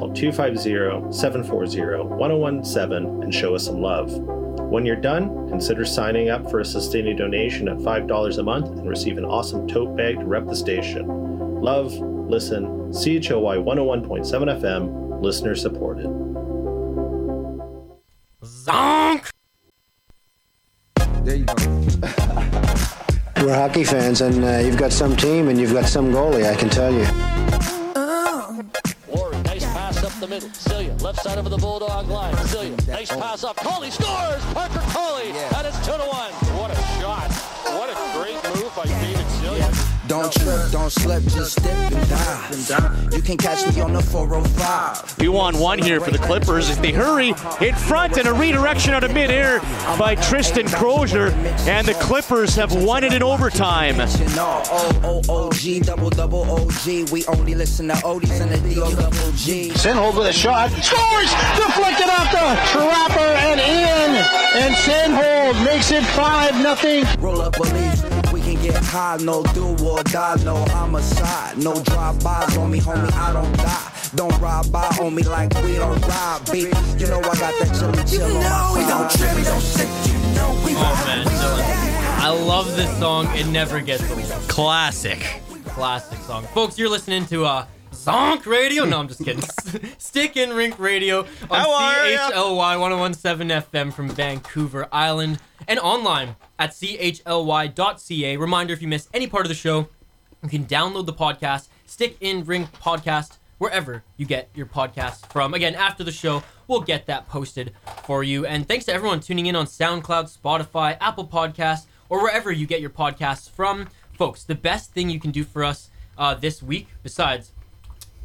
call 250 740 1017 and show us some love. When you're done, consider signing up for a sustaining donation at $5 a month and receive an awesome tote bag to rep the station. Love, listen, CHLY 101.7 FM, listener supported. Zonk! There you go. We're hockey fans, and uh, you've got some team and you've got some goalie, I can tell you. The middle. Celia, left side of the Bulldog line. Celia, nice pass up. Coley scores! Parker Coley! And it's 2 to 1. What a shot. What a great move by David Celia. Don't trip, don't slip, just step and dive. You can catch me on the 405. We won one here for the Clippers as they hurry in front and a redirection out of midair by Tristan Crozier. And the Clippers have won it in overtime. We only listen to oldies and the D-O double G. Sinhold with a shot. Scores! Deflected off the trapper and in. And Sinhold makes it 5 nothing. Roll up a leaf. We can get high, no do or die, no homicide. No drive-bys on me, homie, I don't die. Don't ride by on me like we don't ride, beat. You know I got that chili chill on my we don't trip, we don't shit, you know we Oh man, Dylan. I love this song. It never gets old. Classic. Classic song. Folks, you're listening to uh Zonk Radio. No, I'm just kidding. Stick in Rink Radio on How are ya? CHLY 1017 FM from Vancouver Island and online at chly.ca. Reminder if you miss any part of the show, you can download the podcast, Stick in Rink Podcast, wherever you get your podcast from. Again, after the show, we'll get that posted for you. And thanks to everyone tuning in on SoundCloud, Spotify, Apple Podcasts, or wherever you get your podcasts from. Folks, the best thing you can do for us uh, this week, besides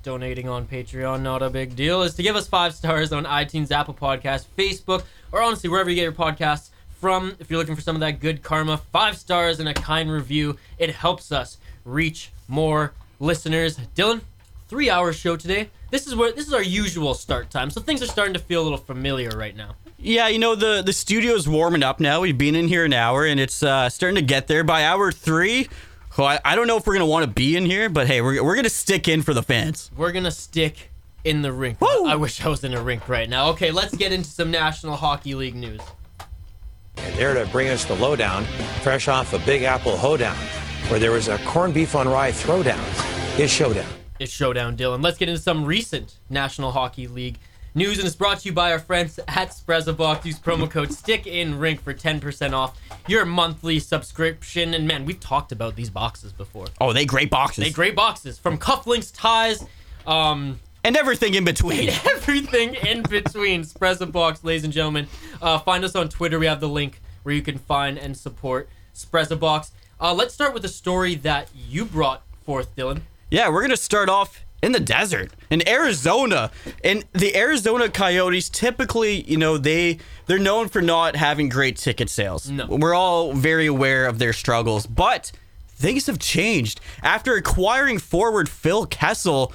donating on Patreon, not a big deal, is to give us five stars on iTunes, Apple Podcasts, Facebook, or honestly, wherever you get your podcasts from. If you're looking for some of that good karma, five stars and a kind review, it helps us reach more listeners. Dylan, three hour show today. This is where this is our usual start time, so things are starting to feel a little familiar right now. Yeah, you know the the studio's warming up now. We've been in here an hour, and it's uh, starting to get there. By hour three, oh, I, I don't know if we're gonna want to be in here, but hey, we're we're gonna stick in for the fans. We're gonna stick in the rink. I wish I was in a rink right now. Okay, let's get into some National Hockey League news. And There to bring us the lowdown, fresh off a Big Apple hoedown, where there was a corned beef on rye throwdown. Is showdown. It's Showdown Dylan. Let's get into some recent National Hockey League news, and it's brought to you by our friends at SprezzaBox. Use promo code Stick in Rink for 10% off your monthly subscription. And man, we've talked about these boxes before. Oh, they great boxes. They great boxes from cufflinks, ties, um, and everything in between. everything in between. SprezzaBox, ladies and gentlemen. Uh, find us on Twitter. We have the link where you can find and support SprezzaBox. Uh, let's start with a story that you brought forth, Dylan. Yeah, we're gonna start off in the desert in Arizona, and the Arizona Coyotes typically, you know, they they're known for not having great ticket sales. No. we're all very aware of their struggles, but things have changed after acquiring forward Phil Kessel.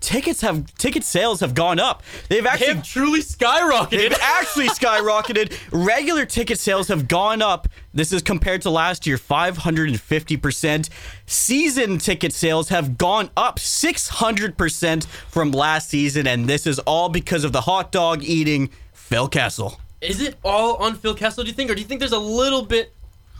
Tickets have ticket sales have gone up. They've They actually have truly skyrocketed. They've actually skyrocketed. Regular ticket sales have gone up. This is compared to last year, 550%. Season ticket sales have gone up 600% from last season, and this is all because of the hot dog eating Phil Kessel. Is it all on Phil Kessel? Do you think, or do you think there's a little bit?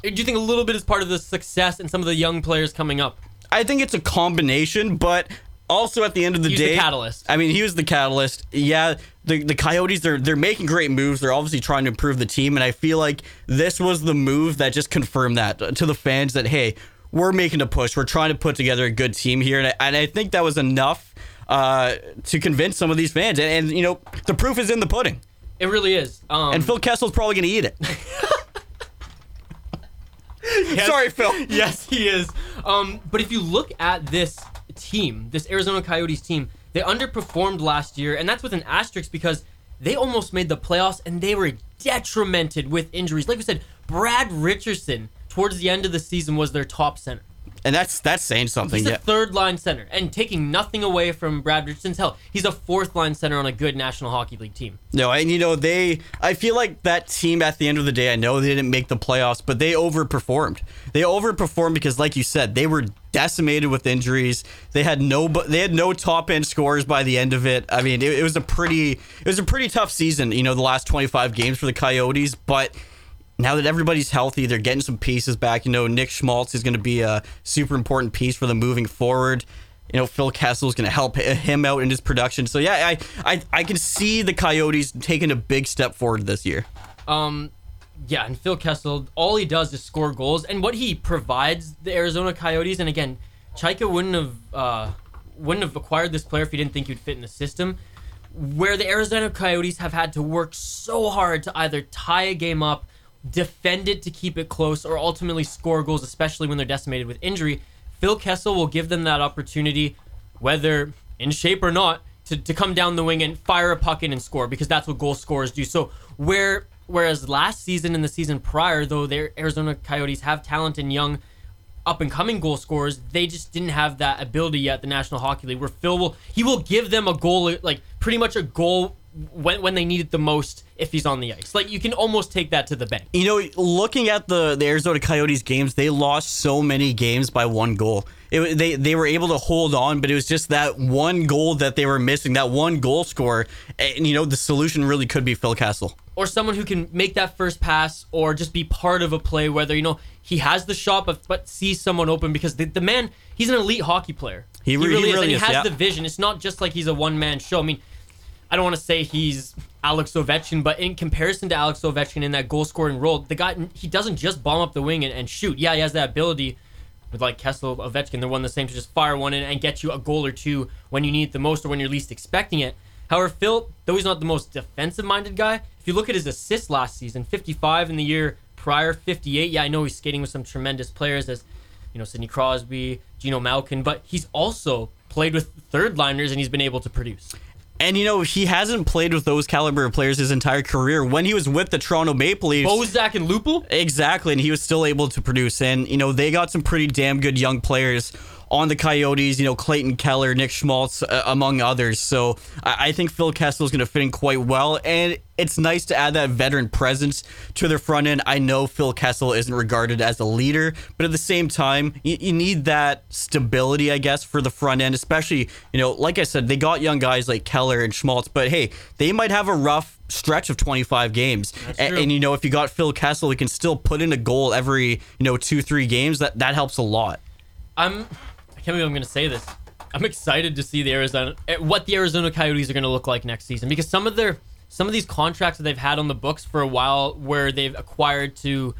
Do you think a little bit is part of the success and some of the young players coming up? I think it's a combination, but also at the end of the He's the day, catalyst. I mean, he was the catalyst. Yeah, the the Coyotes they're they're making great moves. They're obviously trying to improve the team, and I feel like this was the move that just confirmed that to the fans that hey, we're making a push. We're trying to put together a good team here, and I, and I think that was enough uh, to convince some of these fans. And, and you know, the proof is in the pudding. It really is. Um, And Phil Kessel's probably going to eat it. Sorry, Phil. yes, he is. Um, but if you look at this team, this Arizona Coyotes team, they underperformed last year, and that's with an asterisk because they almost made the playoffs and they were detrimented with injuries. Like we said, Brad Richardson towards the end of the season was their top center. And that's that's saying something. He's yeah. a third line center, and taking nothing away from Brad Richardson's hell, he's a fourth line center on a good National Hockey League team. No, and you know they. I feel like that team at the end of the day. I know they didn't make the playoffs, but they overperformed. They overperformed because, like you said, they were decimated with injuries. They had no. They had no top end scores by the end of it. I mean, it, it was a pretty. It was a pretty tough season. You know, the last twenty five games for the Coyotes, but. Now that everybody's healthy, they're getting some pieces back. You know, Nick Schmaltz is going to be a super important piece for them moving forward. You know, Phil Kessel is going to help him out in his production. So yeah, I, I I can see the Coyotes taking a big step forward this year. Um, yeah, and Phil Kessel, all he does is score goals, and what he provides the Arizona Coyotes. And again, Chayka wouldn't have uh, wouldn't have acquired this player if he didn't think he'd fit in the system. Where the Arizona Coyotes have had to work so hard to either tie a game up, defend it to keep it close, or ultimately score goals, especially when they're decimated with injury. Phil Kessel will give them that opportunity, whether in shape or not, to, to come down the wing and fire a puck in and score because that's what goal scorers do. So where whereas last season and the season prior, though their Arizona Coyotes have talent and young up and coming goal scorers, they just didn't have that ability yet. The National Hockey League, where Phil will he will give them a goal, like pretty much a goal when when they need it the most if he's on the ice. Like you can almost take that to the bank. You know, looking at the, the Arizona Coyotes games, they lost so many games by one goal. It, they they were able to hold on, but it was just that one goal that they were missing, that one goal score. And you know, the solution really could be Phil Kessel or someone who can make that first pass or just be part of a play whether you know he has the shot but but sees someone open because the, the man he's an elite hockey player He re- he really is really and he has yeah. the vision it's not just like he's a one-man show i mean i don't want to say he's alex ovechkin but in comparison to alex ovechkin in that goal scoring role the guy he doesn't just bomb up the wing and, and shoot yeah he has that ability with like Kessel, Ovechkin, they're one the same to just fire one in and get you a goal or two when you need it the most or when you're least expecting it. However, Phil, though he's not the most defensive minded guy, if you look at his assists last season, 55 in the year prior, 58. Yeah, I know he's skating with some tremendous players as, you know, Sidney Crosby, Geno Malkin, but he's also played with third liners and he's been able to produce. And you know, he hasn't played with those caliber of players his entire career. When he was with the Toronto Maple Leafs, Bozak and Lupul? Exactly, and he was still able to produce. And you know, they got some pretty damn good young players on the Coyotes. You know, Clayton Keller, Nick Schmaltz, uh, among others. So I, I think Phil Kessel is going to fit in quite well, and it's nice to add that veteran presence to their front end. I know Phil Kessel isn't regarded as a leader, but at the same time, you, you need that stability, I guess, for the front end. Especially, you know, like I said, they got young guys like Keller and Schmaltz, but hey, they might have a rough stretch of 25 games. A- true. And, you know, if you got Phil Kessel, he can still put in a goal every, you know, two, three games. That that helps a lot. I'm I can't believe I'm going to say this. I'm excited to see the Arizona eh, what the Arizona Coyotes are going to look like next season because some of their some of these contracts that they've had on the books for a while where they've acquired to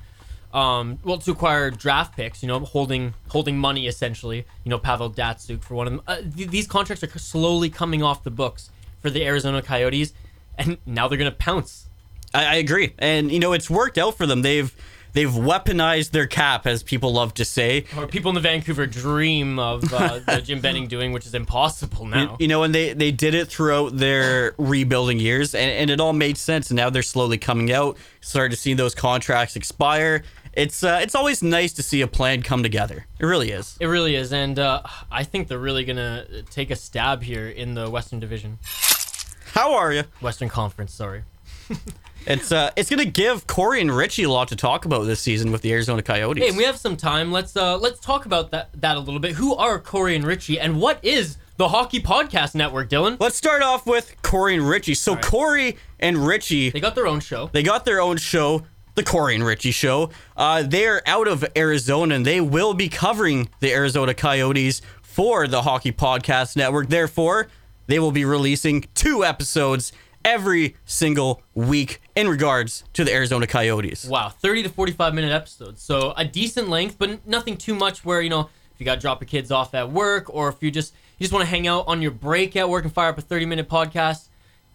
um well to acquire draft picks, you know, holding holding money essentially, you know, Pavel Datsyuk for one of them. Uh, th- these contracts are slowly coming off the books for the Arizona Coyotes and now they're going to pounce. I, I agree, and you know, it's worked out for them. They've they've weaponized their cap, as people love to say. Or people in the Vancouver dream of uh, the Jim Benning doing, which is impossible now. You know, and they they did it throughout their rebuilding years, and, and it all made sense. And now they're slowly coming out, starting to see those contracts expire. It's uh, it's always nice to see a plan come together. It really is. It really is, and uh, I think they're really gonna take a stab here in the Western Division, How are you? Western Conference. Sorry. It's uh, it's gonna give Corey and Richie a lot to talk about this season with the Arizona Coyotes. Hey, we have some time. Let's uh, let's talk about that that a little bit. Who are Corey and Richie, and what is the Hockey Podcast Network, Dylan? Let's start off with Corey and Richie. So right. Corey and Richie, They got their own show. they got their own show, the Corey and Richie Show. Uh, they're out of Arizona, and they will be covering the Arizona Coyotes for the Hockey Podcast Network. Therefore, they will be releasing two episodes every single week in regards to the Arizona Coyotes. Wow, 30 to 45 minute episodes. So a decent length, but nothing too much where, you know, if you got to drop your kids off at work or if you just you just want to hang out on your break at work and fire up a 30 minute podcast,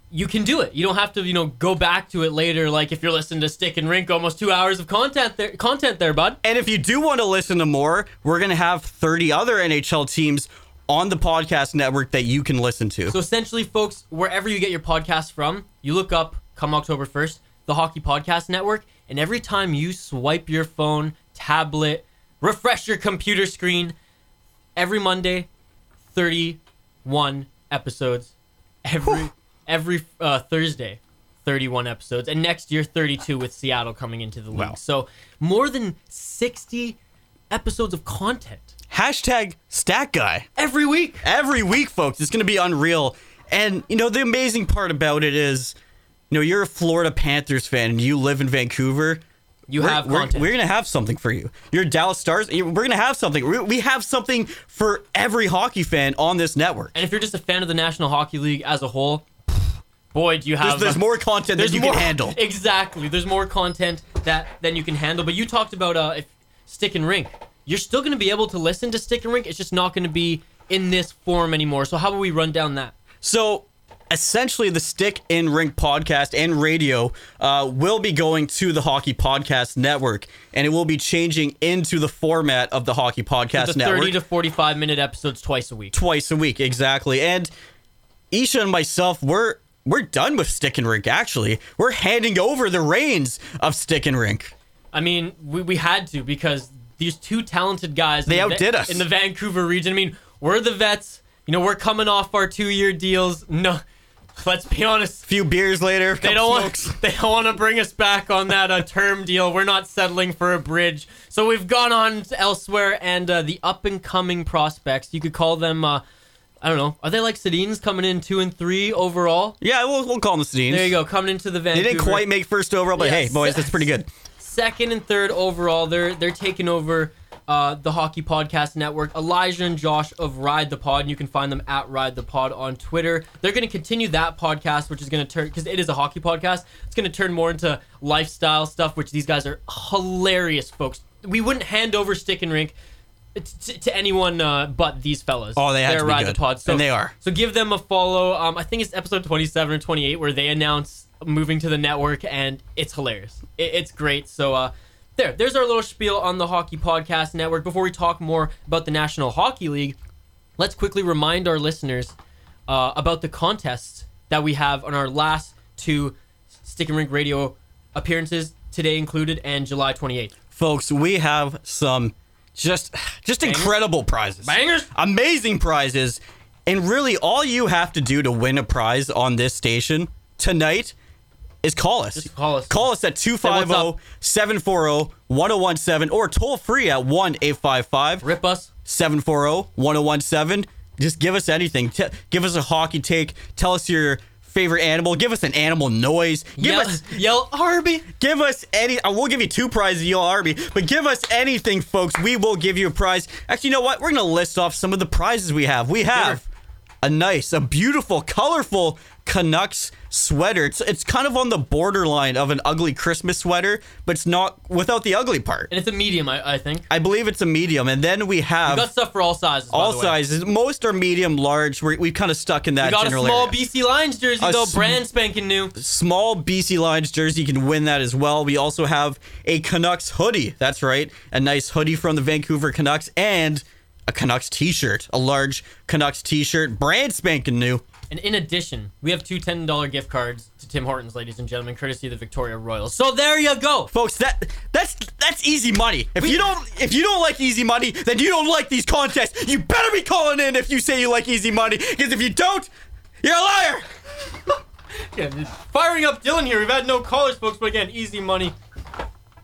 you can do it. You don't have to, you know, go back to it later like if you're listening to Stick and Rink almost 2 hours of content there content there, bud. And if you do want to listen to more, we're going to have 30 other NHL teams on the podcast network that you can listen to. So essentially, folks, wherever you get your podcast from, you look up come October 1st, the Hockey Podcast Network, and every time you swipe your phone, tablet, refresh your computer screen. Every Monday, 31 episodes. Every every uh, Thursday, 31 episodes, and next year 32 with Seattle coming into the league. Wow. So more than 60 episodes of content Hashtag stat guy. every week. every week, folks. It's going to be unreal. And, you know, the amazing part about it is, know, you're a Florida Panthers fan and you live in Vancouver. You we're, have we're, content. We're going to have something for you. You're Dallas Stars. We're going to have something. We- We have something for every hockey fan on this network. And if you're just a fan of the National Hockey League as a whole, boy, do you have There's, there's more content than you more, can handle. Exactly. There's more content that than you can handle. But you talked about uh, if Stick and Rink. You're still going to be able to listen to Stick and Rink. It's just not going to be in this form anymore. So how about we run down that? So essentially, the Stick in Rink podcast and radio uh, will be going to the Hockey Podcast Network, and it will be changing into the format of the Hockey Podcast The Network. 30 to 45 minute episodes twice a week. twice a week exactly and isha and myself we're we're done with stick and rink actually we're handing over the reins of stick and rink I mean, we, we had to because these two talented guys They the, outdid us. in the Vancouver region. I mean, we're the vets. You know, we're coming off our two year deals. No, let's be honest. a few beers later They don't want. They don't want to bring us back on that uh, term deal. We're not settling for a bridge. So we've gone on elsewhere, and uh, the up and coming prospects. You could call them. Uh, I don't know. Are they like Sedins coming in two and three overall? yeah we'll, we'll call them the Sedins. There you go, coming into the they didn't quite make first overall but hey boys that's pretty good second and third overall. They're they're taking over uh, the Hockey Podcast Network. Elijah and Josh of Ride the Pod. And you can find them at Ride the Pod on Twitter. They're going to continue that podcast, which is going to turn because it is a hockey podcast. It's going to turn more into lifestyle stuff, which these guys are hilarious, folks. We wouldn't hand over Stick and Rink. To, to anyone uh, but these fellas. Oh, they have They're to be Ride good. the Pod. So, And they are. So give them a follow. Um, I think it's episode 27 or 28 where they announce moving to the network, and it's hilarious. It, it's great. So uh, there, there's our little spiel on the Hockey Podcast Network. Before we talk more about the National Hockey League, let's quickly remind our listeners uh, about the contests that we have on our last two Stick and Rink Radio appearances, today included, and July 28th. folks we have some just just incredible prizes Bangers? amazing prizes and really all you have to do to win a prize on this station tonight is call us. Just call us. Call us at oh, 250-740-1017 or toll free at 1-855 Rip us. 740-1017. Just give us anything. T- give us a hockey take. Tell us your favorite animal. Give us an animal noise. Give yell, us yell Arby. Give us any. I will give you two prizes, you'll Arby, but give us anything, folks. We will give you a prize. Actually, you know what? We're gonna list off some of the prizes we have. We have a nice, a beautiful, colorful Canucks sweater. It's it's kind of on the borderline of an ugly Christmas sweater, but it's not without the ugly part. And it's a medium, I, I think. I believe it's a medium, and then we have We got stuff for all sizes. by all sizes. Most are medium, large. We're, we've kind of stuck in that We got a small area. BC Lions jersey, A though, sm- brand spanking new. small BC Lions jersey. You can win that as well. We also have a Canucks hoodie. That's right. A nice hoodie from the Vancouver Canucks and a Canucks t shirt. A large Canucks t shirt. Brand spanking new. And in addition, we have two $10 gift cards to Tim Hortons, ladies and gentlemen, courtesy of the Victoria Royals. So there you go. Folks, that that's that's easy money. If you don't if you don't like easy money, then you don't like these contests. You better be calling in if you say you like easy money. Because if you don't, you're a liar. Yeah, firing up Dylan here. We've had no callers, folks, but again, easy money.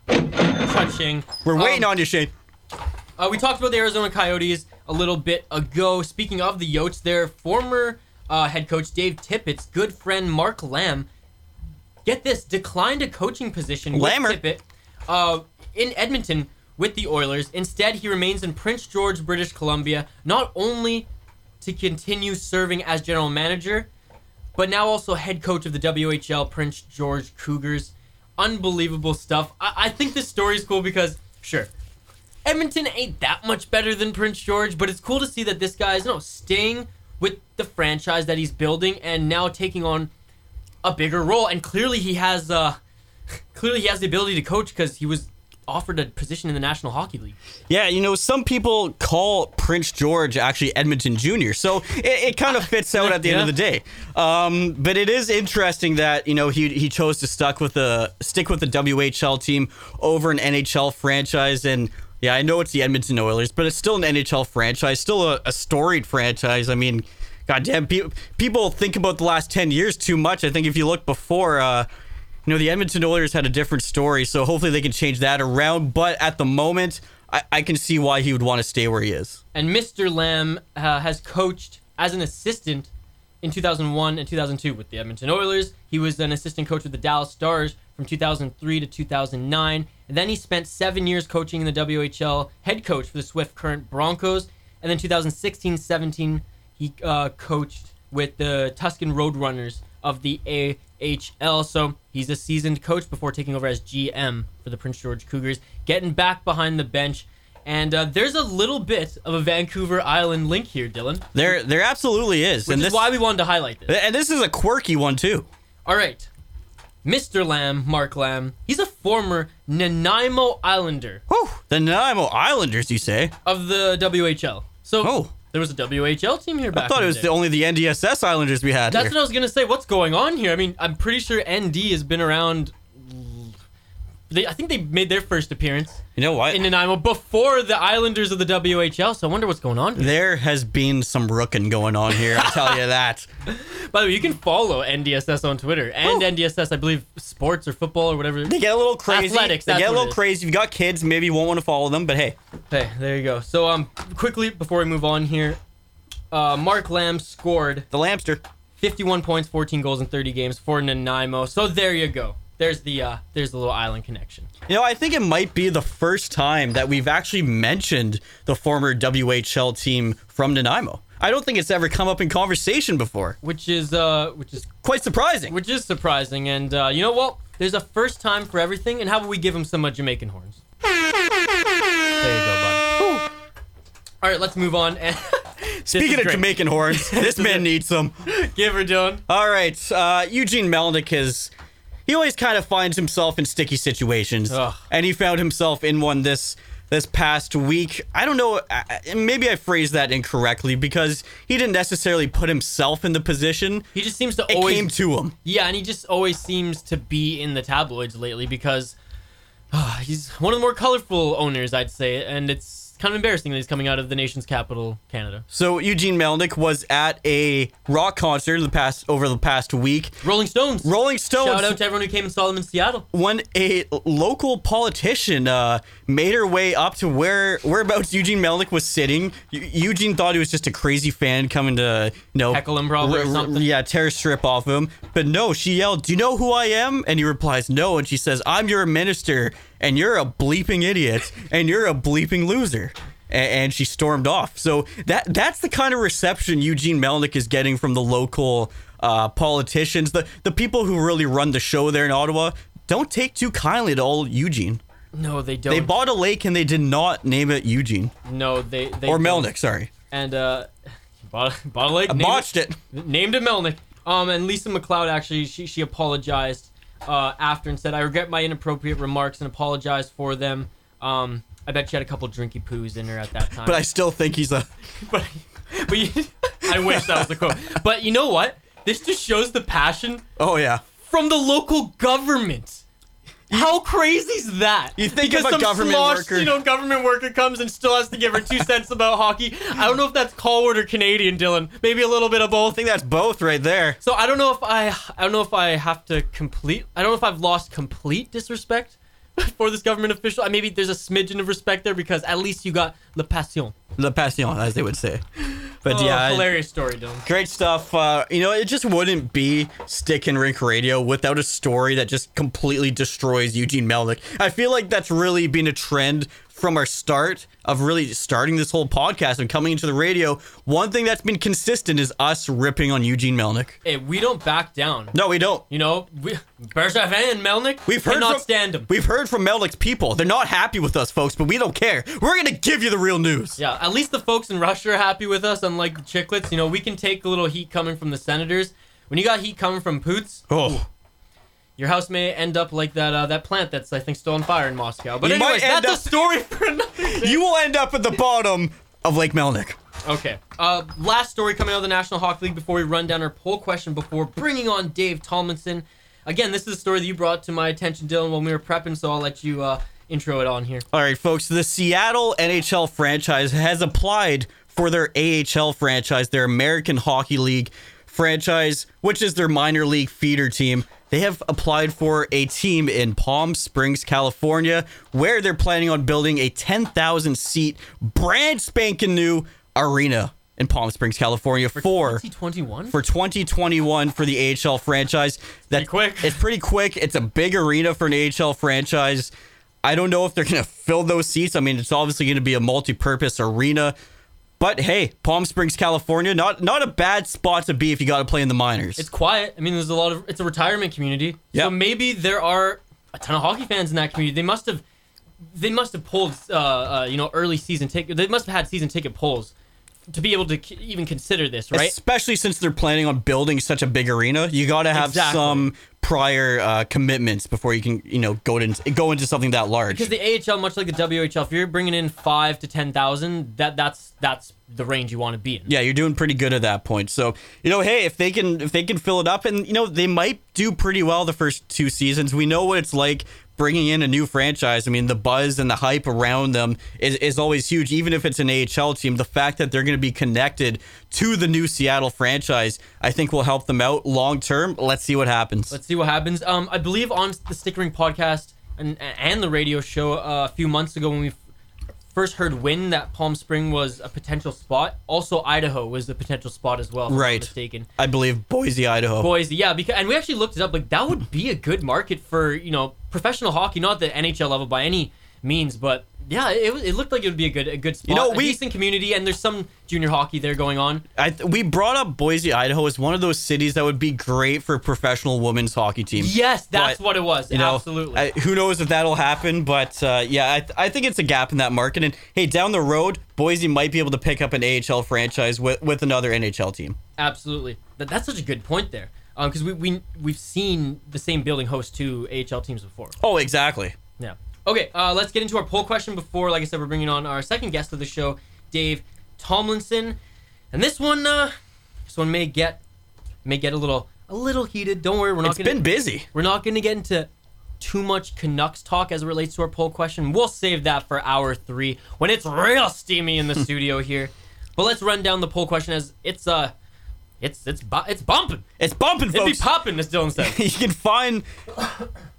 Touching. We're waiting Um, on you, Shane. Uh, we talked about the Arizona Coyotes a little bit ago. Speaking of the Yotes, their former uh, head coach Dave Tippett's good friend Mark Lamb, get this, declined a coaching position with Tippett uh, in Edmonton with the Oilers. Instead, he remains in Prince George, British Columbia, not only to continue serving as general manager, but now also head coach of the WHL Prince George Cougars. Unbelievable stuff. I, I think this story is cool because, sure, Edmonton ain't that much better than Prince George, but it's cool to see that this guy's you know, staying with the franchise that he's building and now taking on a bigger role. And clearly he has uh clearly he has the ability to coach because he was offered a position in the National Hockey League. Yeah, you know, some people call Prince George actually Edmonton Jr., so it, it kind of fits out at the end of the day. Um, but it is interesting that you know he he chose to stuck with the stick with the WHL team over an NHL franchise, and Yeah, I know it's the Edmonton Oilers, but it's still an NHL franchise, still a, a storied franchise. I mean, goddamn, pe- people think about the last 10 years too much. I think if you look before, uh, you know, the Edmonton Oilers had a different story, so hopefully they can change that around. But at the moment, I, I can see why he would want to stay where he is. And Mr. Lamb uh, has coached as an assistant in 2001 and 2002 with the Edmonton Oilers. He was an assistant coach with the Dallas Stars from 2003 to 2009. And then he spent seven years coaching in the WHL, head coach for the Swift Current Broncos. And then 2016 17, he uh, coached with the Tucson Roadrunners of the AHL. So he's a seasoned coach before taking over as GM for the Prince George Cougars, getting back behind the bench. And uh, there's a little bit of a Vancouver Island link here, Dylan. There, there absolutely is, Which and is this why we wanted to highlight this. and this is a quirky one too. All right. Mr. Lamb, Mark Lamb, he's a former Nanaimo Islander Whew, the Nanaimo Islanders, you say? of the WHL. So Oh. there was a WHL team here back then. I thought it was the the, only the NDSS Islanders we had. That's here. what I was going to say. What's going on here? I mean, I'm pretty sure ND has been around. They, I think they made their first appearance you know what? in Nanaimo before the Islanders of the WHL, so I wonder what's going on here. There has been some rooking going on here. I'll tell you that. By the way, you can follow NDSS on Twitter and NDSS, I believe, sports or football or whatever. They get a little crazy. Athletics, They get a little crazy. If you've got kids, maybe you won't want to follow them. But hey, Hey, there you go. So, um, quickly before we move on here, uh, Mark Lamb scored the Lambster. 51 points, 14 goals in 30 games for Nanaimo. So there you go. There's the uh, there's the little island connection. You know, I think it might be the first time that we've actually mentioned the former WHL team from Nanaimo. I don't think it's ever come up in conversation before. which is uh which is Quite surprising. which is surprising and uh, you know what there's a first time for everything and how about we give him some uh, jamaican horns there you go bud all right let's move on and Speaking of great. Jamaican horns, this man needs some. give her dylan All right, uh, Eugene Melnyk is. He always kind of finds himself in sticky situations, Ugh. and he found himself in one this this past week. I don't know, maybe I phrased that incorrectly because he didn't necessarily put himself in the position. he just seems to It always came to him. yeah and he just always seems to be in the tabloids lately because uh, he's one of the more colorful owners i'd say and it's kind of embarrassing that he's coming out of the nation's capital canada So Eugene Melnyk was at a rock concert the past over the past week. rolling stones Rolling Stones shout out to everyone who came and saw them in seattle when a local politician uh, made her way up to where whereabouts Eugene Melnyk was sitting. Eu- Eugene thought he was just a crazy fan coming to you know Heckle him probably or r- r- something. Yeah, tear a strip off him. But no, she yelled, "Do you know who I am?" And he replies, "No." And she says, "I'm your minister, and you're a bleeping idiot, and you're a bleeping loser." And she stormed off. So that that's the kind of reception Eugene Melnyk is getting from the local uh, politicians, the the people who really run the show there in Ottawa. Don't take too kindly to old Eugene. no they don't They bought a lake and they did not name it Eugene no they, they or don't. Melnyk. Sorry, and uh, bought, bought a lake. I named botched it. Named it Melnyk. Um, and Lisa McLeod actually she she apologized uh, after and said, "I regret my inappropriate remarks and apologize for them." Um, I bet she had a couple drinky poos in her at that time. But I still think he's a. but, but you, I wish that was the quote. But you know what? This just shows the passion Oh yeah. from the local government. How crazy is that? You think because some government sloshed, worker- you know, government worker comes and still has to give her two cents about hockey. I don't know if that's Colwood or Canadian, Dylan. Maybe a little bit of both. I think that's both right there. So I don't know if I I don't know if I have to complete I don't know if I've lost complete disrespect for this government official. Maybe there's a smidgen of respect there because at least you got le passion. La passion, as they would say. But Oh, yeah, hilarious story, Dylan. great stuff. Uh, you know, it just wouldn't be Stick and Rink Radio without a story that just completely destroys Eugene Melnyk. I feel like that's really been a trend from our start of really starting this whole podcast and coming into the radio. One thing that's been consistent is us ripping on Eugene Melnyk. Hey, we don't back down. No, we don't. You know, we, Bergevin and Melnyk, We've heard from, stand them. We've heard from Melnyk's people. They're not happy with us, folks, but we don't care. We're gonna give you the real news. Yeah, at least the folks in Russia are happy with us, unlike the Chiclets. You know, we can take a little heat coming from the Senators. When you got heat coming from Poots, Oh, your house may end up like that uh, that plant that's I think still on fire in Moscow. But You might anyways, end that's up- a story for another day. you will end up at the bottom of Lake Melnyk. Okay. Uh, last story coming out of the National Hockey League before we run down our poll question before bringing on Dave Tomlinson. Again, this is a story that you brought to my attention, Dylan, when we were prepping, so I'll let you uh, intro it on here. All right, folks. The Seattle NHL franchise has applied for their AHL franchise, their American Hockey League franchise, which is their minor league feeder team. They have applied for a team in Palm Springs, California, where they're planning on building a 10,000 seat, brand spanking new arena in Palm Springs, California for, 2021? for 2021 for the AHL franchise. That Pretty quick. It's pretty quick. It's a big arena for an AHL franchise. I don't know if they're going to fill those seats. I mean, it's obviously going to be a multi-purpose arena. But hey, Palm Springs, California, not not a bad spot to be if you got to play in the minors. It's quiet. I mean, there's a lot of. It's a retirement community. Yep. So maybe there are a ton of hockey fans in that community. They must have. They must have pulled, uh, uh, you know, early season ticket. They must have had season ticket polls to be able to c- even consider this, right? Especially since they're planning on building such a big arena, you got to have Exactly. some prior uh, commitments before you can, you know, go into go into something that large. Because the AHL, much like the WHL, if you're bringing in five to ten thousand, that that's that's the range you want to be in. Yeah, you're doing pretty good at that point. So, you know, hey, if they can if they can fill it up and you know, they might do pretty well the first two seasons. We know what it's like bringing in a new franchise. I mean, the buzz and the hype around them is, is always huge even if it's an AHL team. The fact that they're going to be connected to the new Seattle franchise, I think will help them out long term. Let's see what happens. Let's see what happens. Um, I believe on the Stick in Rink podcast and and the radio show uh, a few months ago when we first heard when that Palm Spring was a potential spot. Also, Idaho was the potential spot as well. If I'm Right. mistaken. I believe Boise, Idaho. Boise, yeah, because and we actually looked it up. Like that would be a good market for you know professional hockey, not the NHL level by any means, but yeah, it, it looked like it would be a good a good spot. know, a we- decent community, and there's some junior hockey there going on. I th- we brought up Boise, Idaho as one of those cities that would be great for a professional women's hockey team. Yes, that's But, what it was. You know, Absolutely. I, who knows if that'll happen? But uh, yeah, I, th- I think it's a gap in that market. And hey, down the road, Boise might be able to pick up an AHL franchise with, with another NHL team. Absolutely. That, that's such a good point there. Because we, we, we've seen the same building host two AHL teams before. Oh, exactly. Yeah. Okay, uh, let's get into our poll question before, like I said, we're bringing on our second guest of the show, Dave Tomlinson. And this one, uh, this one may get may get a little a little heated. Don't worry, we're not It's gonna been busy. we're not gonna get into too much Canucks talk as it relates to our poll question. We'll save that for hour three when it's real steamy in the studio here. But let's run down the poll question as it's uh it's it's bu- it's bumping. It's bumping, It'd be popping, as Dylan said. you can find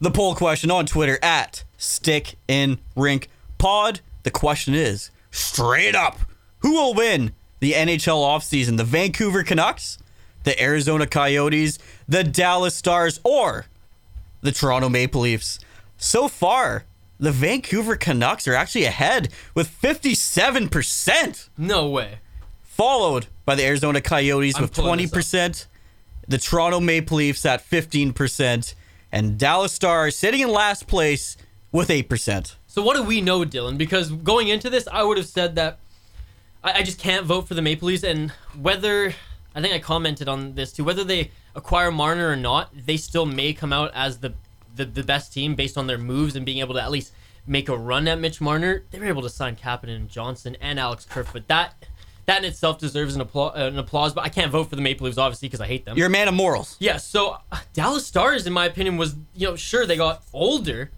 the poll question on Twitter at Stick in Rink Pod. The question is straight up: Who will win the NHL offseason? The Vancouver Canucks, the Arizona Coyotes, the Dallas Stars, or the Toronto Maple Leafs? So far, the Vancouver Canucks are actually ahead with 57%, No way. followed by the Arizona Coyotes I'm with pulling this up. 20%, the Toronto Maple Leafs at 15%, and Dallas Stars sitting in last place with 8%. So what do we know, Dylan? Because going into this, I would have said that I, I just can't vote for the Maple Leafs, and whether I think I commented on this too, whether they acquire Marner or not, they still may come out as the the, the best team based on their moves and being able to at least make a run at Mitch Marner. They were able to sign Kapanen and Johnsson and Alex Kerfoot. That that in itself deserves an applause. An applause, but I can't vote for the Maple Leafs obviously because I hate them. You're a man of morals. Yeah, so uh, Dallas Stars, in my opinion, was you know sure they got older,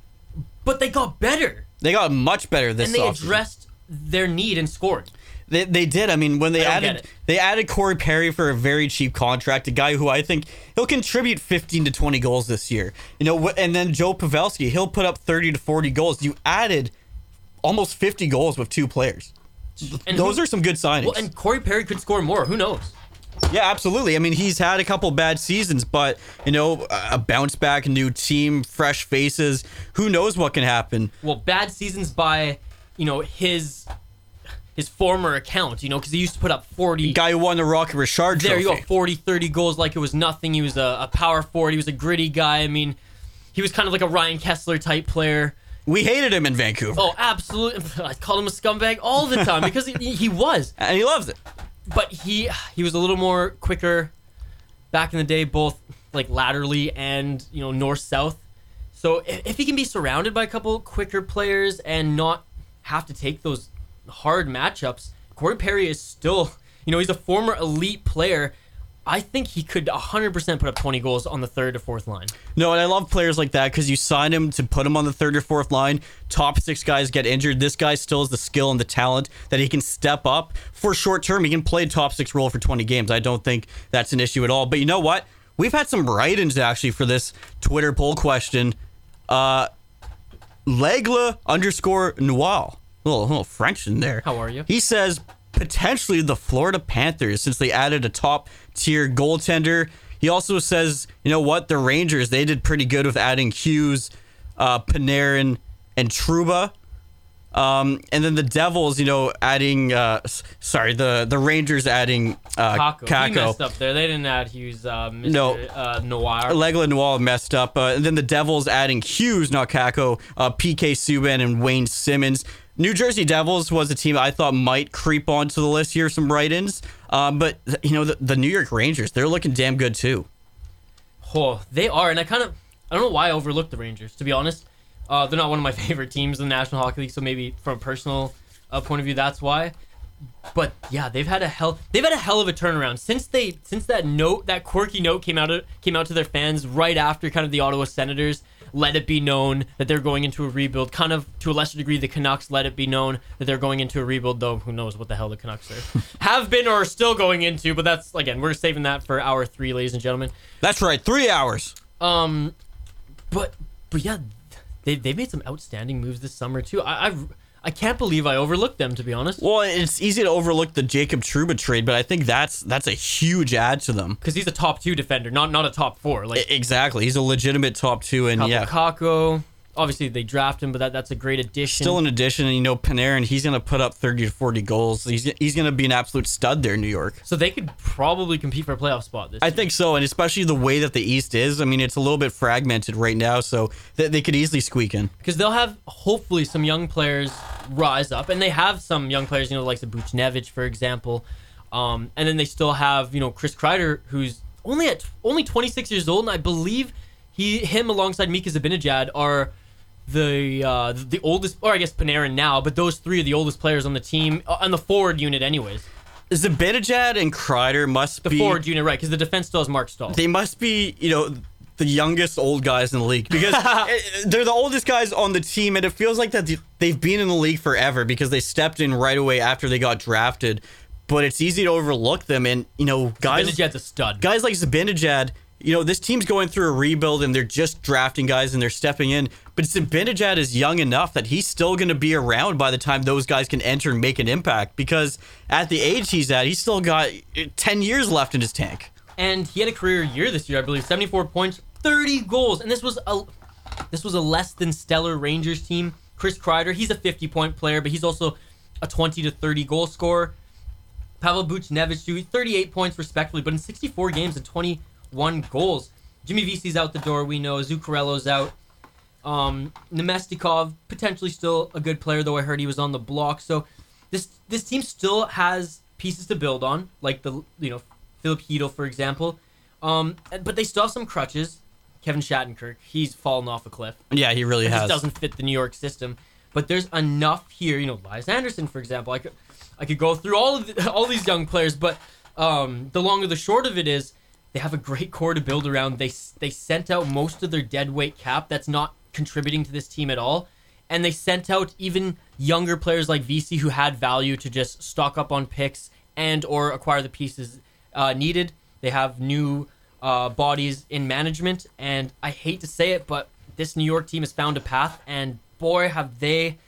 but they got better They got much better this and they offseason. addressed their need and scored. They, they did. I mean, when they I don't get added they added Corey Perry for a very cheap contract, a guy who I think he'll contribute 15 to 20 goals this year. You know, and then Joe Pavelski, he'll put up 30 to 40 goals. You added almost 50 goals with two players. And Those who- are some good signings. Well, and Corey Perry could score more. Who knows? Yeah, absolutely. I mean, he's had a couple bad seasons, but you know, a bounce back, new team, fresh faces. Who knows what can happen? Well, bad seasons by you know his his former account. You know, because he used to put up forty. Guy who won the Rocket Richard there Trophy. you go, 40, 30 goals like it was nothing. He was a, a power forward. He was a gritty guy. I mean, he was kind of like a Ryan Kesler type player. We hated him in Vancouver, Oh, absolutely. I called him a scumbag all the time because he, he was. and he loves it. But he he was a little more quicker back in the day, both like laterally and you know north south. So if, if he can be surrounded by a couple quicker players and not have to take those hard matchups, Corey Perry is still you know he's a former elite player. I think he could 100% put up 20 goals on the third or fourth line. No, and I love players like that because you sign him to put him on the third or fourth line. Top six guys get injured. This guy still has the skill and the talent that he can step up for short term. He can play top six role for 20 games. I don't think that's an issue at all. But you know what? We've had some write ins actually for this Twitter poll question. Uh, Legla underscore Noir. A little, little French in there. How are you? He says potentially the Florida Panthers since they added a top tier goaltender. He also says, you know what, the Rangers they did pretty good with adding Hughes, uh, Panarin, and Trouba. Um, and then the Devils, you know, adding uh, sorry, the the Rangers adding uh, Kakko. He Kakko. messed up there. They didn't add Hughes, uh, Mr. No. Uh, Noir. Legla Noir messed up. Uh, and then the Devils adding Hughes, not Kakko, uh, PK Subban, and Wayne Simmonds. New Jersey Devils was a team I thought might creep onto the list here, some write ins. Um, but, you know, the, the New York Rangers, they're looking damn good too. Oh, they are, and I kind of I don't know why I overlooked the Rangers. To be honest, uh, they're not one of my favorite teams in the National Hockey League, so maybe from a personal uh, point of view, that's why. But yeah, they've had a hell they've had a hell of a turnaround since they since that note that quirky note came out of, came out to their fans right after kind of the Ottawa Senators let it be known that they're going into a rebuild. Kind of to a lesser degree, the Canucks let it be known that they're going into a rebuild. Though who knows what the hell the Canucks are have been or are still going into. But that's again, we're saving that for hour three, ladies and gentlemen. That's right, three hours. Um, but but yeah, they they made some outstanding moves this summer too. I I, I can't believe I overlooked them to be honest. Well, it's easy to overlook the Jacob Trouba trade, but I think that's that's a huge add to them. Because he's a top two defender, not not a top four. Like Exactly. He's a legitimate top two, and yeah. Obviously, they draft him, but that, that's a great addition. Still, an addition, and you know, Panarin, he's going to put up 30 to 40 goals. He's, he's going to be an absolute stud there in New York. so they could probably compete for a playoff spot this. I year. think so, and especially the way that the East is. I mean, it's a little bit fragmented right now, so they, they could easily squeak in. because they'll have hopefully some young players rise up, and they have some young players, you know, like the Buchnevich, for example, um, and then they still have you know Chris Kreider, who's only at only 26 years old, and I believe he him alongside Mika Zibanejad are the uh, the oldest, or I guess Panarin now, but those three are the oldest players on the team uh, on the forward unit, anyways. Zibanejad and Kreider must The be forward unit, right? Because the defense still has Marc Staal. they must be, you know, the youngest old guys in the league because eh, they're the oldest guys on the team, and it feels like that they've been in the league forever because they stepped in right away after they got drafted. But it's easy to overlook them, and you know, guys, Zibanejad's a stud. guys like Zibanejad, you know, this team's going through a rebuild and they're just drafting guys and they're stepping in. But Zibanejad is young enough that he's still going to be around by the time those guys can enter and make an impact because at the age he's at, he's still got eh, 10 years left in his tank. and he had a career year this year, I believe, 74 points, 30 goals, and this was a this was a less than stellar Rangers team. Chris Kreider, he's a 50 point player, but he's also a 20 to 30 goal scorer. Pavel Buchnevich, too, 38 points respectively, but in 64 games and 21 goals. Jimmy Vesey's out the door, we know. Zuccarello's out. Um, Namestnikov, potentially still a good player, though I heard he was on the block. So this this team still has pieces to build on, like the you know Philip Hedel, for example. Um, but they still have some crutches. Kevin Shattenkirk, he's fallen off a cliff. Yeah, he really It has. just doesn't fit the New York system. But there's enough here. You know, Lias Andersson, for example. I could I could go through all of the, all these young players, but um, the longer the short of it is, they have a great core to build around. They they sent out most of their dead weight cap. That's not contributing to this team at all. And they sent out even younger players like Vesey who had value to just stock up on picks and or acquire the pieces uh, needed. They have new uh, bodies in management, and I hate to say it, but this New York team has found a path, and boy, have they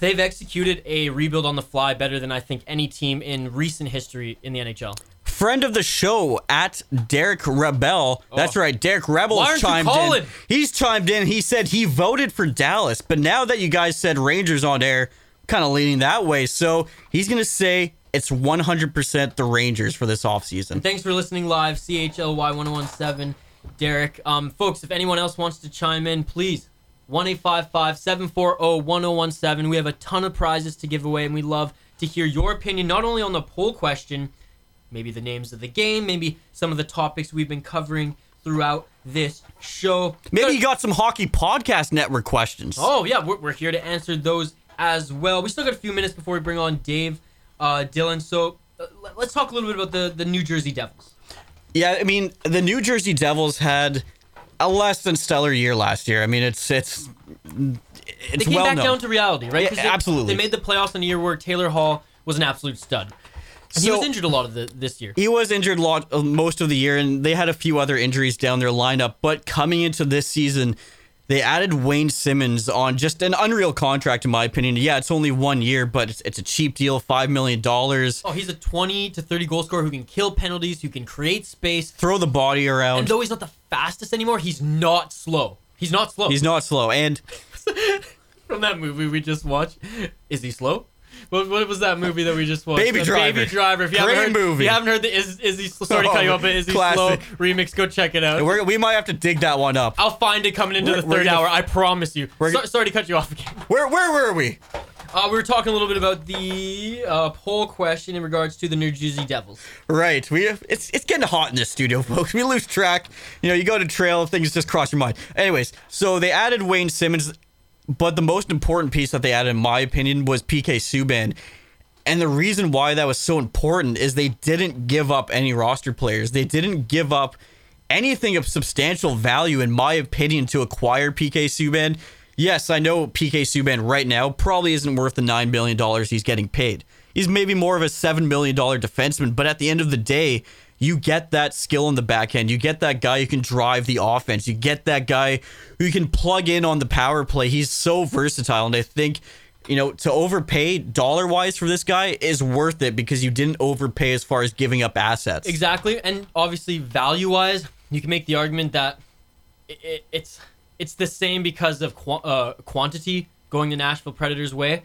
they've executed a rebuild on the fly better than I think any team in recent history in the NHL. Friend of the show at Derek Rebel. That's right, Derek Rebel Oh. Why chimed in. He's chimed in. He said he voted for Dallas, but now that you guys said Rangers on air, kind of leaning that way. So he's gonna say it's 100% the Rangers for this offseason. Thanks for listening live, CHLY 1017. Derek. Um, folks, if anyone else wants to chime in, please 1 740 1017. We have a ton of prizes to give away, and we love to hear your opinion, not only on the poll question, maybe the names of the game, maybe some of the topics we've been covering throughout this show. Maybe you got some hockey podcast network questions. Oh yeah, we're, we're here to answer those as well. We still got a few minutes before we bring on Dave uh, Dylan. So uh, let- let's talk a little bit about the the New Jersey Devils. Yeah, I mean, the New Jersey Devils had a less than stellar year last year. I mean, it's it's it's They came well back known. down to reality, right? Yeah, they, absolutely. They made the playoffs in a year where Taylor Hall was an absolute stud. He So- was injured a lot of the, this year. He was injured lot, uh, most of the year, and they had a few other injuries down their lineup. But coming into this season, they added Wayne Simmonds on just an unreal contract, in my opinion. Yeah, it's only one year, but it's, it's a cheap deal, five million dollars. Oh, he's a 20 to 30 goal scorer who can kill penalties, who can create space. Throw the body around. And around. though he's not the fastest anymore, he's not slow. He's not slow. He's not slow, and From that movie we just watched, is he slow? What, what was that movie that we just watched? Baby Uh, Driver. Baby Driver. If you Great haven't heard, movie. If you haven't heard the is is he sorry to cut you off, but is he classic. slow remix? Go check it out. we're, we might have to dig that one up. I'll find it coming into We're- the third hour. I promise you. we're So- sorry to cut you off again. Where where were we? Uh, we were talking a little bit about the uh, poll question in regards to the New Jersey Devils. Right. We it's it's getting hot in this studio, folks. We lose track. You know, you go to trail, things just cross your mind. Anyways, so they added Wayne Simmonds, but the most important piece that they added, in my opinion, was PK Subban. And the reason why that was so important is they didn't give up any roster players. They didn't give up anything of substantial value, in my opinion, to acquire PK Subban. Yes, I know PK Subban right now probably isn't worth the $9 million he's getting paid. He's maybe more of a $7 million defenseman, but at the end of the day, you get that skill in the back end. You get that guy who can drive the offense. You get that guy who can plug in on the power play. He's so versatile. And I think, you know, to overpay dollar wise for this guy is worth it because you didn't overpay as far as giving up assets. Exactly, and obviously value wise, you can make the argument that it, it, it's it's the same because of qu- uh, quantity going the Nashville Predators' way.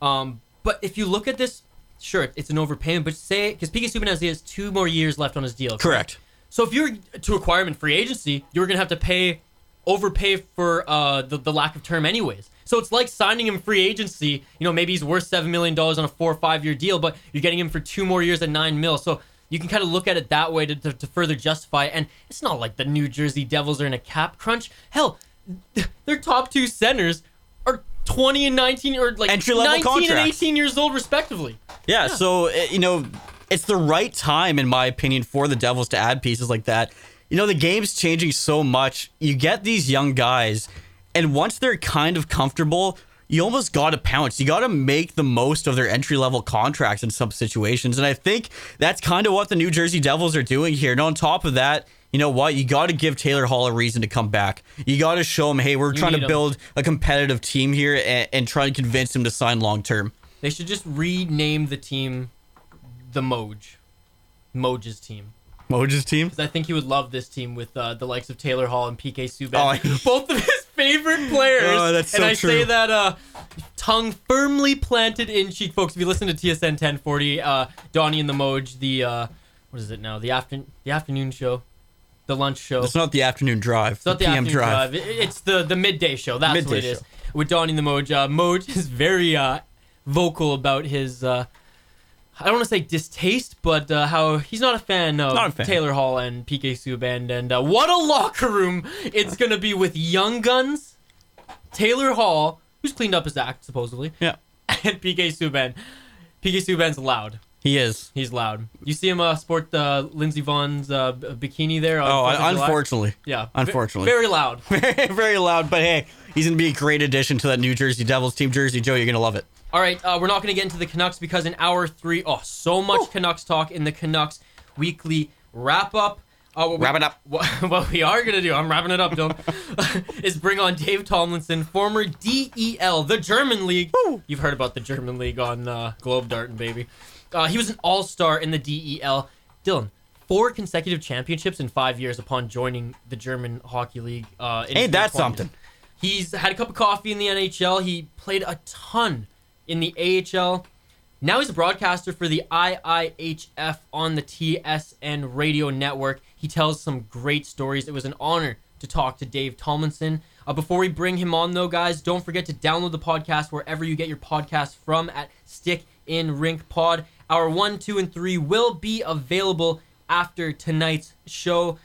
Um, but if you look at this, sure, it's an overpayment. But say because PK Subban has two more years left on his deal. Correct. So if you're to acquire him in free agency, you're gonna have to pay overpay for uh, the the lack of term anyways. So it's like signing him free agency. You know, maybe he's worth seven million dollars on a four or five year deal, but you're getting him for two more years at nine mil. So you can kind of look at it that way to, to, to further justify. it. And it's not like the New Jersey Devils are in a cap crunch. Hell, their top two centers 20 and 19 or like Entry-level 19 and 18 years old respectively. Yeah, so uh, you know, it's the right time, in my opinion, for the Devils to add pieces like that. You know, the game's changing so much. You get these young guys, and once they're kind of comfortable, you almost got to pounce. You got to make the most of their entry level contracts in some situations, and I think that's kind of what the New Jersey Devils are doing here. And on top of that. You know what? You got to give Taylor Hall a reason to come back. You got to show him, hey, we're trying need to him. build a competitive team here and, and try and convince him to sign long term. They should just rename the team the Moj. Moj's team. Moja's team? I think he would love this team with uh, the likes of Taylor Hall and PK Subban. Oh, both of his favorite players. Oh, that's so and I true. say that uh, tongue firmly planted in cheek, folks. If you listen to TSN 1040, uh, Donnie and the Moj, the uh, what is it now? The after the afternoon show, the lunch show. It's not the afternoon drive. It's not the, PM afternoon drive. drive. It's the the midday show. That's what Midday it is. show. With Donnie the Moj. Uh, Moj is very uh, vocal about his. Uh, I don't want to say distaste, but uh, how he's not a fan of a fan. Taylor Hall and PK Subban. And uh, what a locker room it's going to be with Young Guns, Taylor Hall, who's cleaned up his act, supposedly, Yeah, and PK Subban. PK Subban's loud. He is. He's loud. You see him uh, sport uh, Lindsey Vonn's uh, b- bikini there. On Oh, 4th of July? unfortunately. Yeah. Unfortunately. Very loud. Very, very loud, but hey, he's to be a great addition to that New Jersey Devils team. Jersey Joe, you're going to love it. All right, uh, we're not going to get into the Canucks because in hour three, oh, so much Canucks talk in the Canucks weekly wrap up. Uh, what we- Wrap it up. What, what we are going to do, I'm wrapping it up, Dylan, is bring on Dave Tomlinson, former DEL, the German League. You've heard about the German League on uh, Globe Darting, baby. Uh, he was an all star in the DEL. Dylan, four consecutive championships in five years upon joining the German Hockey League. Uh, in Ain't that 2020. something? He's had a cup of coffee in the NHL. He played a ton in the AHL. Now he's a broadcaster for the IIHF on the TSN radio network. He tells some great stories. It was an honor to talk to Dave Tomlinson. Uh, before we bring him on, though, guys, don't forget to download the podcast wherever you get your podcast from at Stick in Rink Pod. Our one, two, and three will be available after tonight's show.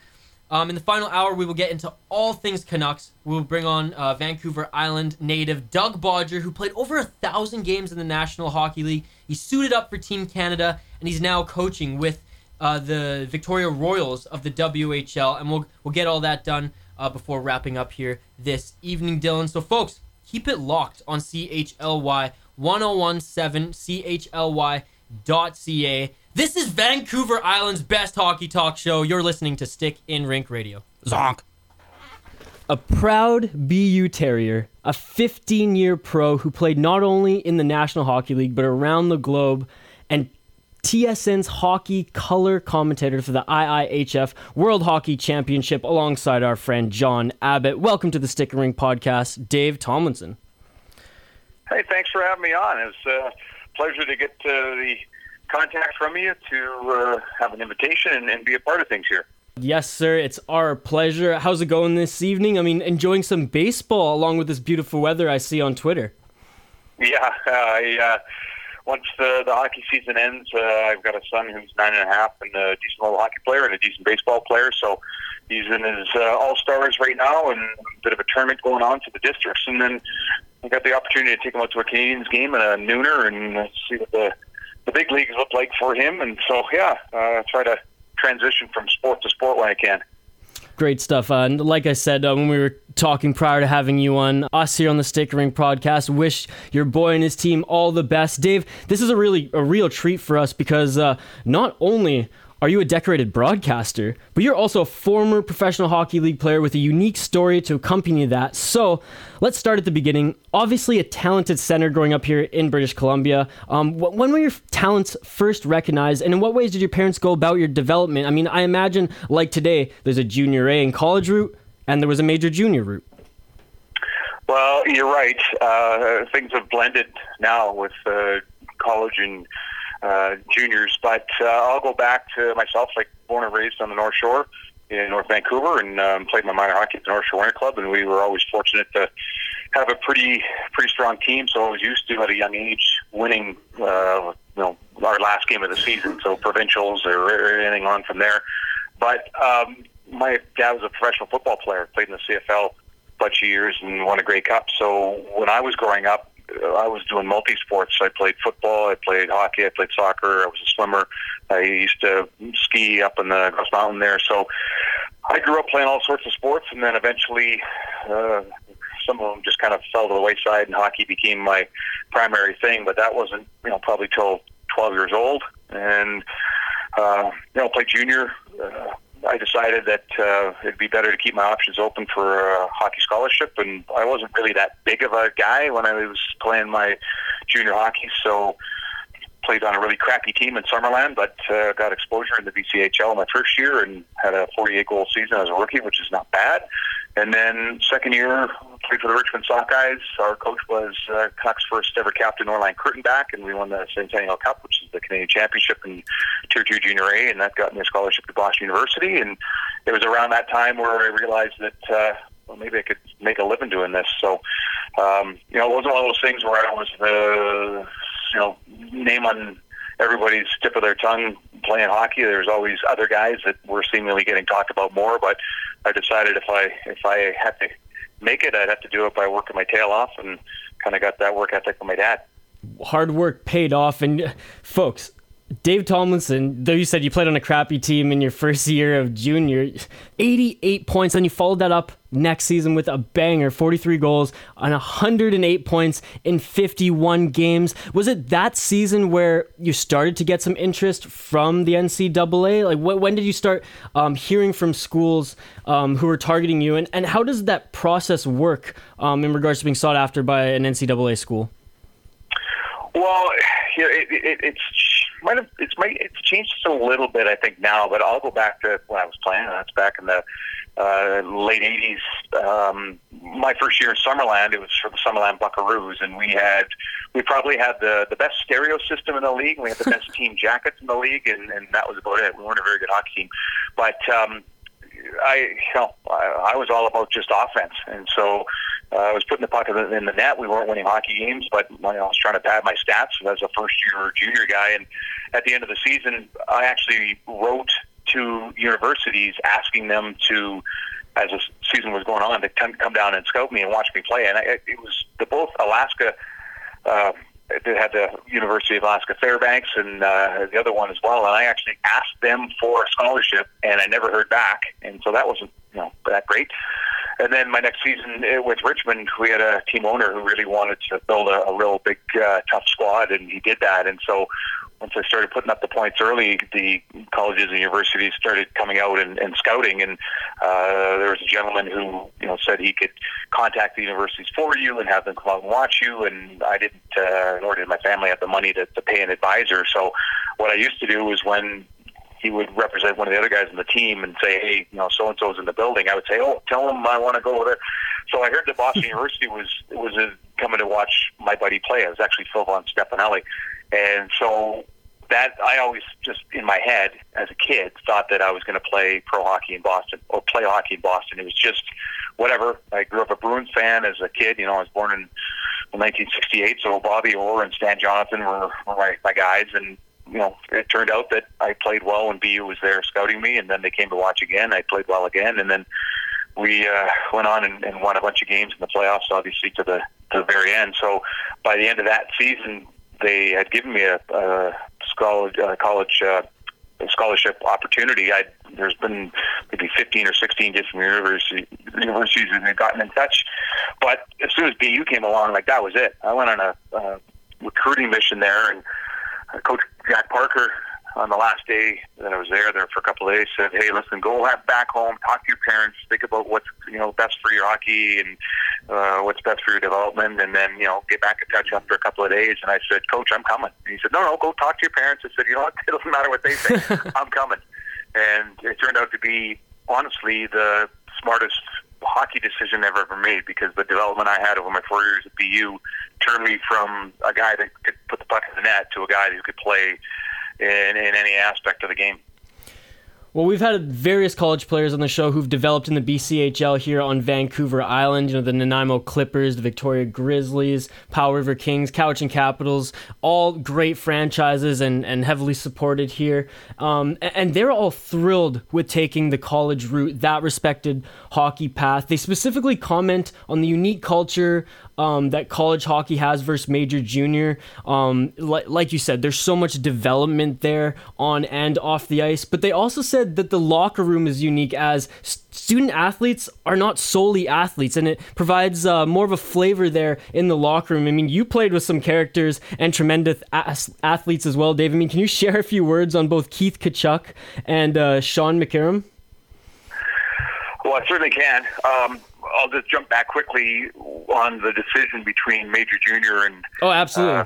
Um, in the final hour, we will get into all things Canucks. We will bring on uh, Vancouver Island native Doug Bodger, who played over a thousand games in the National Hockey League. He suited up for Team Canada, and he's now coaching with uh, the Victoria Royals of the WHL, and we'll we'll get all that done uh, before wrapping up here this evening, Dylan. So, folks, keep it locked on CHLY 1017 CHLY.ca. This is Vancouver Island's best hockey talk show. You're listening to Stick in Rink Radio. Zonk. A proud BU Terrier, a 15 year pro who played not only in the National Hockey League but around the globe, and TSN's hockey color commentator for the IIHF World Hockey Championship alongside our friend John Abbott. Welcome to the Stick in Rink podcast, Dave Tomlinson. Hey, thanks for having me on. It's a pleasure to get uh, the contact from you to uh, have an invitation and, and be a part of things here. Yes, sir. It's our pleasure. How's it going this evening? I mean, enjoying some baseball along with this beautiful weather I see on Twitter. Yeah, uh, I, uh, once the, the hockey season ends, uh, I've got a son who's nine and a half and a decent little hockey player and a decent baseball player. So he's in his uh, all stars right now and a bit of a tournament going on for the districts. And then I got the opportunity to take him out to a Canadians game and a nooner and see what the the big leagues look like for him. And so yeah, uh, try to transition from sport to sport when I can. Great stuff. Uh, and like I said uh, when we were talking prior to having you on, us here on the Stick Rink podcast wish your boy and his team all the best. Dave, this is a really a real treat for us because uh, not only are you a decorated broadcaster, but you're also a former professional hockey league player with a unique story to accompany that. So let's start at the beginning. Obviously, a talented center growing up here in British Columbia. Um, when were your talents first recognized, and in what ways did your parents go about your development? I mean, I imagine like today, there's a junior A and college route, and there was a major junior route. Well, you're right. Uh, things have blended now with uh, college and uh, juniors. But uh, I'll go back to myself, like born and raised on the North Shore in North Vancouver, and um, played my minor hockey at the North Shore Winter Club. And we were always fortunate to have a pretty pretty strong team. So I was used to at a young age winning, uh, you know, our last game of the season, so provincials or anything on from there. But um, my dad was a professional football player, played in the CFL bunch of years and won a Grey Cup. So when I was growing up, I was doing multi sports. I played football, I played hockey, I played soccer, I was a swimmer. I used to ski up in the Grouse Mountain there. So I grew up playing all sorts of sports, and then eventually uh, some of them just kind of fell to the wayside, and hockey became my primary thing. But that wasn't, you know, probably till 12 years old, and uh, you know, played junior. Uh, I decided that uh, it'd be better to keep my options open for a hockey scholarship, and I wasn't really that big of a guy when I was playing my junior hockey, so played on a really crappy team in Summerland, but uh, got exposure in the BCHL my first year and had a 48 goal season as a rookie, which is not bad. And then second year, played for the Richmond Sockeyes. Our coach was uh, Canucks' first ever captain, Orland Kurtenbach, and we won the Centennial Cup, which is the Canadian Championship in Tier 2 Junior A, and that got me a scholarship to Boston University. And it was around that time where I realized that, uh, well, maybe I could make a living doing this. So, um, you know, it wasn't one of those things where I was the, you know, name on everybody's tip of their tongue playing hockey. There's always other guys that were seemingly getting talked about more, but I decided if I if I had to make it, I'd have to do it by working my tail off, and kind of got that work ethic from my dad. Hard work paid off, and folks. Dave Tomlinson, though you said you played on a crappy team in your first year of junior, 88 points, Then you followed that up next season with a banger 43 goals on 108 points in 51 games. Was it that season where you started to get some interest from the NCAA? Like, wh- when did you start um, hearing from schools um, who were targeting you, and, and how does that process work um, in regards to being sought after by an NCAA school? Well, you know, it, it, it's might have it's might it's changed just a little bit I think now, but I'll go back to when I was playing. That's back in the uh, late '80s. Um, my first year in Summerland, it was for the Summerland Buckaroos, and we had we probably had the the best stereo system in the league. We had the best team jackets in the league, and, and that was about it. We weren't a very good hockey team, but um, I you know I, I was all about just offense, and so uh, I was putting the puck in the net. We weren't winning hockey games, but you know, I was trying to pad my stats as a first year junior guy. And at the end of the season, I actually wrote to universities asking them to, as the season was going on, to come down and scout me and watch me play. And I, it was the both Alaska. Uh, they had the University of Alaska Fairbanks and uh, the other one as well. And I actually asked them for a scholarship, and I never heard back. And so that wasn't you know that great. And then my next season uh, with Richmond, we had a team owner who really wanted to build a, a real big, uh, tough squad, and he did that. And so once I started putting up the points early, the colleges and universities started coming out and, and scouting. And uh, there was a gentleman who, you know, said he could contact the universities for you and have them come out and watch you. And I didn't, uh, nor did my family have the money to, to pay an advisor. So what I used to do was when he would represent one of the other guys on the team and say, "Hey, you know, so and so's in the building." I would say, "Oh, tell him I want to go over there." So I heard that Boston University was was uh, coming to watch my buddy play. It was actually Phil von Stefenelli, and so that I always just in my head as a kid thought that I was going to play pro hockey in Boston or play hockey in Boston. It was just whatever. I grew up a Bruins fan as a kid. You know, I was born in 1968, so Bobby Orr and Stan Jonathan were, were my, my guys, and you know, it turned out that I played well when BU was there scouting me, and then they came to watch again. I played well again, and then we uh, went on and, and won a bunch of games in the playoffs, obviously to the to the very end. So by the end of that season, they had given me a, a college uh, college uh, scholarship opportunity. I there's been maybe 15 or 16 different university, universities that have gotten in touch, but as soon as BU came along, like that was it. I went on a uh, recruiting mission there, and Coach Jack Parker on the last day that I was there, there for a couple of days, said, "Hey, listen, go back home, talk to your parents, think about what's you know best for your hockey and uh, what's best for your development, and then you know get back in touch after a couple of days." And I said, "Coach, I'm coming." And he said, "No, no, go talk to your parents." I said, "You know what? It doesn't matter what they think. I'm coming." And it turned out to be honestly the smartest hockey decision I've ever made because the development I had over my four years at BU turned me from a guy that could put the puck in the net to a guy who could play in, in any aspect of the game. Well, we've had various college players on the show who've developed in the BCHL here on Vancouver Island. You know, the Nanaimo Clippers, the Victoria Grizzlies, Powell River Kings, Cowichan Capitals, all great franchises and, and heavily supported here. Um, and they're all thrilled with taking the college route, that respected hockey path. They specifically comment on the unique culture um, that college hockey has versus major junior. Um, li- like you said, there's so much development there on and off the ice. But they also said that the locker room is unique as student athletes are not solely athletes, and it provides uh, more of a flavor there in the locker room. I mean, you played with some characters and tremendous athletes as well, Dave. I mean, can you share a few words on both Keith Tkachuk and uh, Shawn McEachern? Well, I certainly can. Um, I'll just jump back quickly on the decision between major junior and oh, absolutely. Uh,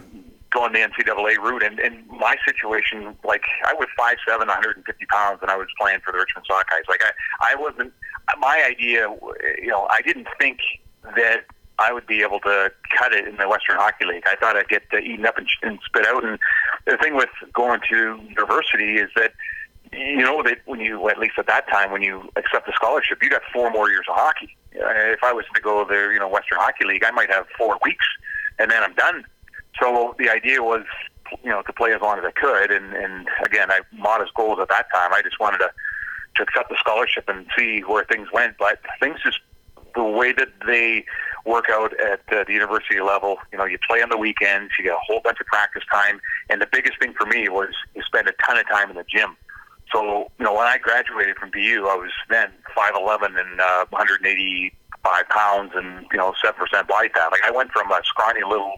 going the NCAA route. And in my situation, like I was five seven, 150 pounds, and I was playing for the Richmond Sockeyes. Like I, I wasn't. My idea, you know, I didn't think that I would be able to cut it in the Western Hockey League. I thought I'd get eaten up and, and spit out. And the thing with going to university is that you know that when you, at least at that time, when you accept a scholarship, you got four more years of hockey. Uh, if I was to go there, you know, Western Hockey League, I might have four weeks, and then I'm done. So the idea was, you know, to play as long as I could. And, and again, I modest goals at that time. I just wanted to to accept the scholarship and see where things went. But things just the way that they work out at uh, the university level. You know, you play on the weekends, you get a whole bunch of practice time, and the biggest thing for me was you spend a ton of time in the gym. So, you know, when I graduated from BU, I was then 5'11 and uh, 185 pounds and, you know, 7% body fat. Like, I went from a scrawny little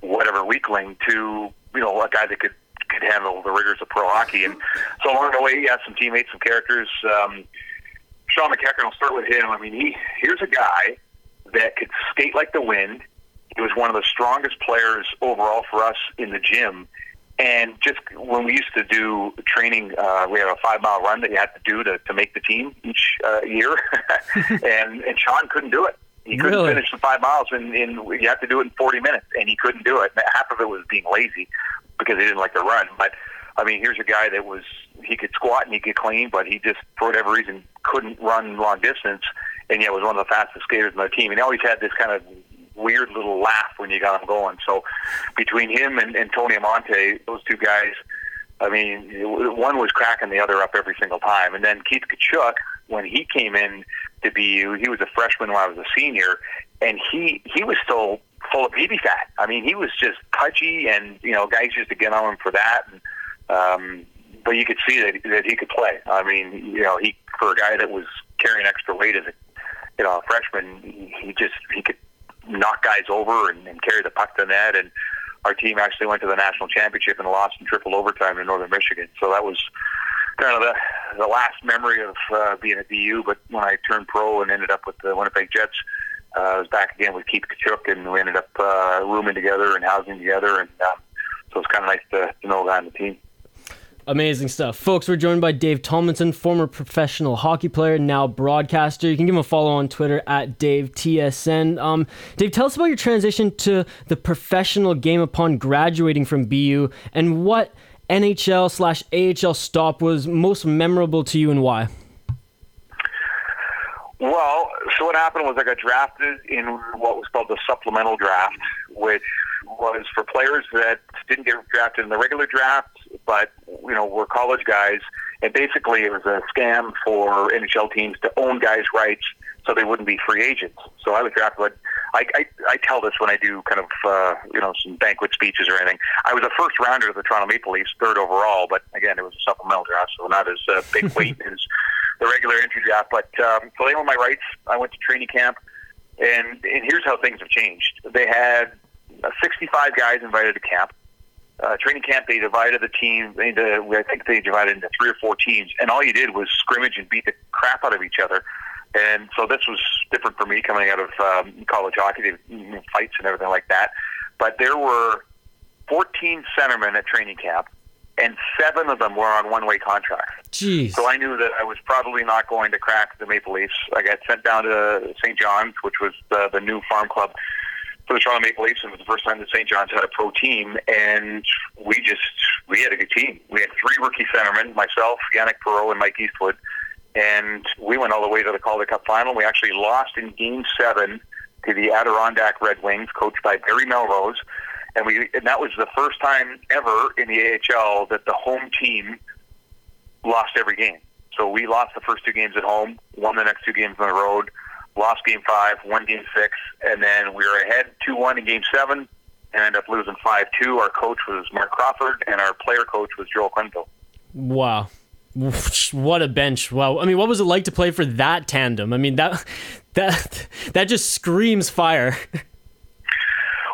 whatever weakling to, you know, a guy that could could handle the rigors of pro hockey. And so along the way, he had some teammates, some characters. Um, Shawn McEachern, I'll start with him. I mean, he here's a guy that could skate like the wind. He was one of the strongest players overall for us in the gym. And just when we used to do training, uh, we had a five mile run that you had to do to, to make the team each uh, year. and, and Shawn couldn't do it. He couldn't really? finish the five miles, and, and you have to do it in 40 minutes, and he couldn't do it. Half of it was being lazy because he didn't like to run. But I mean, here's a guy that was he could squat and he could clean, but he just for whatever reason couldn't run long distance, and yet was one of the fastest skaters on the team. And he always had this kind of weird little laugh when you got him going. So between him and, and Tony Amonte, those two guys, I mean, one was cracking the other up every single time. And then Keith Tkachuk, when he came in to BU, he was a freshman when I was a senior, and he he was still full of baby fat. I mean, he was just pudgy, and you know, guys used to get on him for that. And, um, but you could see that that he could play. I mean, you know, he for a guy that was carrying extra weight as a you know a freshman, he just he could knock guys over and, and carry the puck to net. And our team actually went to the national championship and lost in triple overtime in Northern Michigan. So that was kind of the the last memory of uh, being at BU. But when I turned pro and ended up with the Winnipeg Jets, uh, I was back again with Keith Tkachuk, and we ended up uh, rooming together and housing together. And um, so it's kind of nice to, to know a guy on the team. Amazing stuff. Folks, we're joined by Dave Tomlinson, former professional hockey player, now broadcaster. You can give him a follow on Twitter at DaveTSN. Um, Dave, tell us about your transition to the professional game upon graduating from BU and what NHL slash AHL stop was most memorable to you and why? Well, so what happened was I got drafted in what was called the supplemental draft, which was for players that didn't get drafted in the regular draft, but you know were college guys. And basically, it was a scam for NHL teams to own guys' rights so they wouldn't be free agents. So I was drafted. I, I, I tell this when I do kind of uh, you know some banquet speeches or anything. I was a first rounder of the Toronto Maple Leafs, third overall, but again, it was a supplemental draft, so not as uh, big weight as the regular entry draft. But um, so they owned my rights. I went to training camp, and and here's how things have changed. They had uh, 65 guys invited to camp. Uh, training camp, they divided the team into, I think they divided into three or four teams, and all you did was scrimmage and beat the crap out of each other. And so this was different for me coming out of um, college hockey, the fights and everything like that. But there were 14 centermen at training camp, and seven of them were on one-way contracts. Jeez. So I knew that I was probably not going to crack the Maple Leafs. I got sent down to St. John's, which was the, the new farm club for the Toronto Maple Leafs. And it was the first time that St. John's had a pro team, and we just we had a good team. We had three rookie centermen, myself, Yannick Perreault, and Mike Eastwood, and we went all the way to the Calder Cup final. We actually lost in Game Seven to the Adirondack Red Wings, coached by Barry Melrose, and we and that was the first time ever in the AHL that the home team lost every game. So we lost the first two games at home, won the next two games on the road lost game five, won game six, and then we were ahead 2 1 in game seven and ended up losing 5 2. Our coach was Marc Crawford, and our player coach was Joel Quenneville. Wow. What a bench! Wow. I mean, what was it like to play for that tandem? I mean, that that that just screams fire.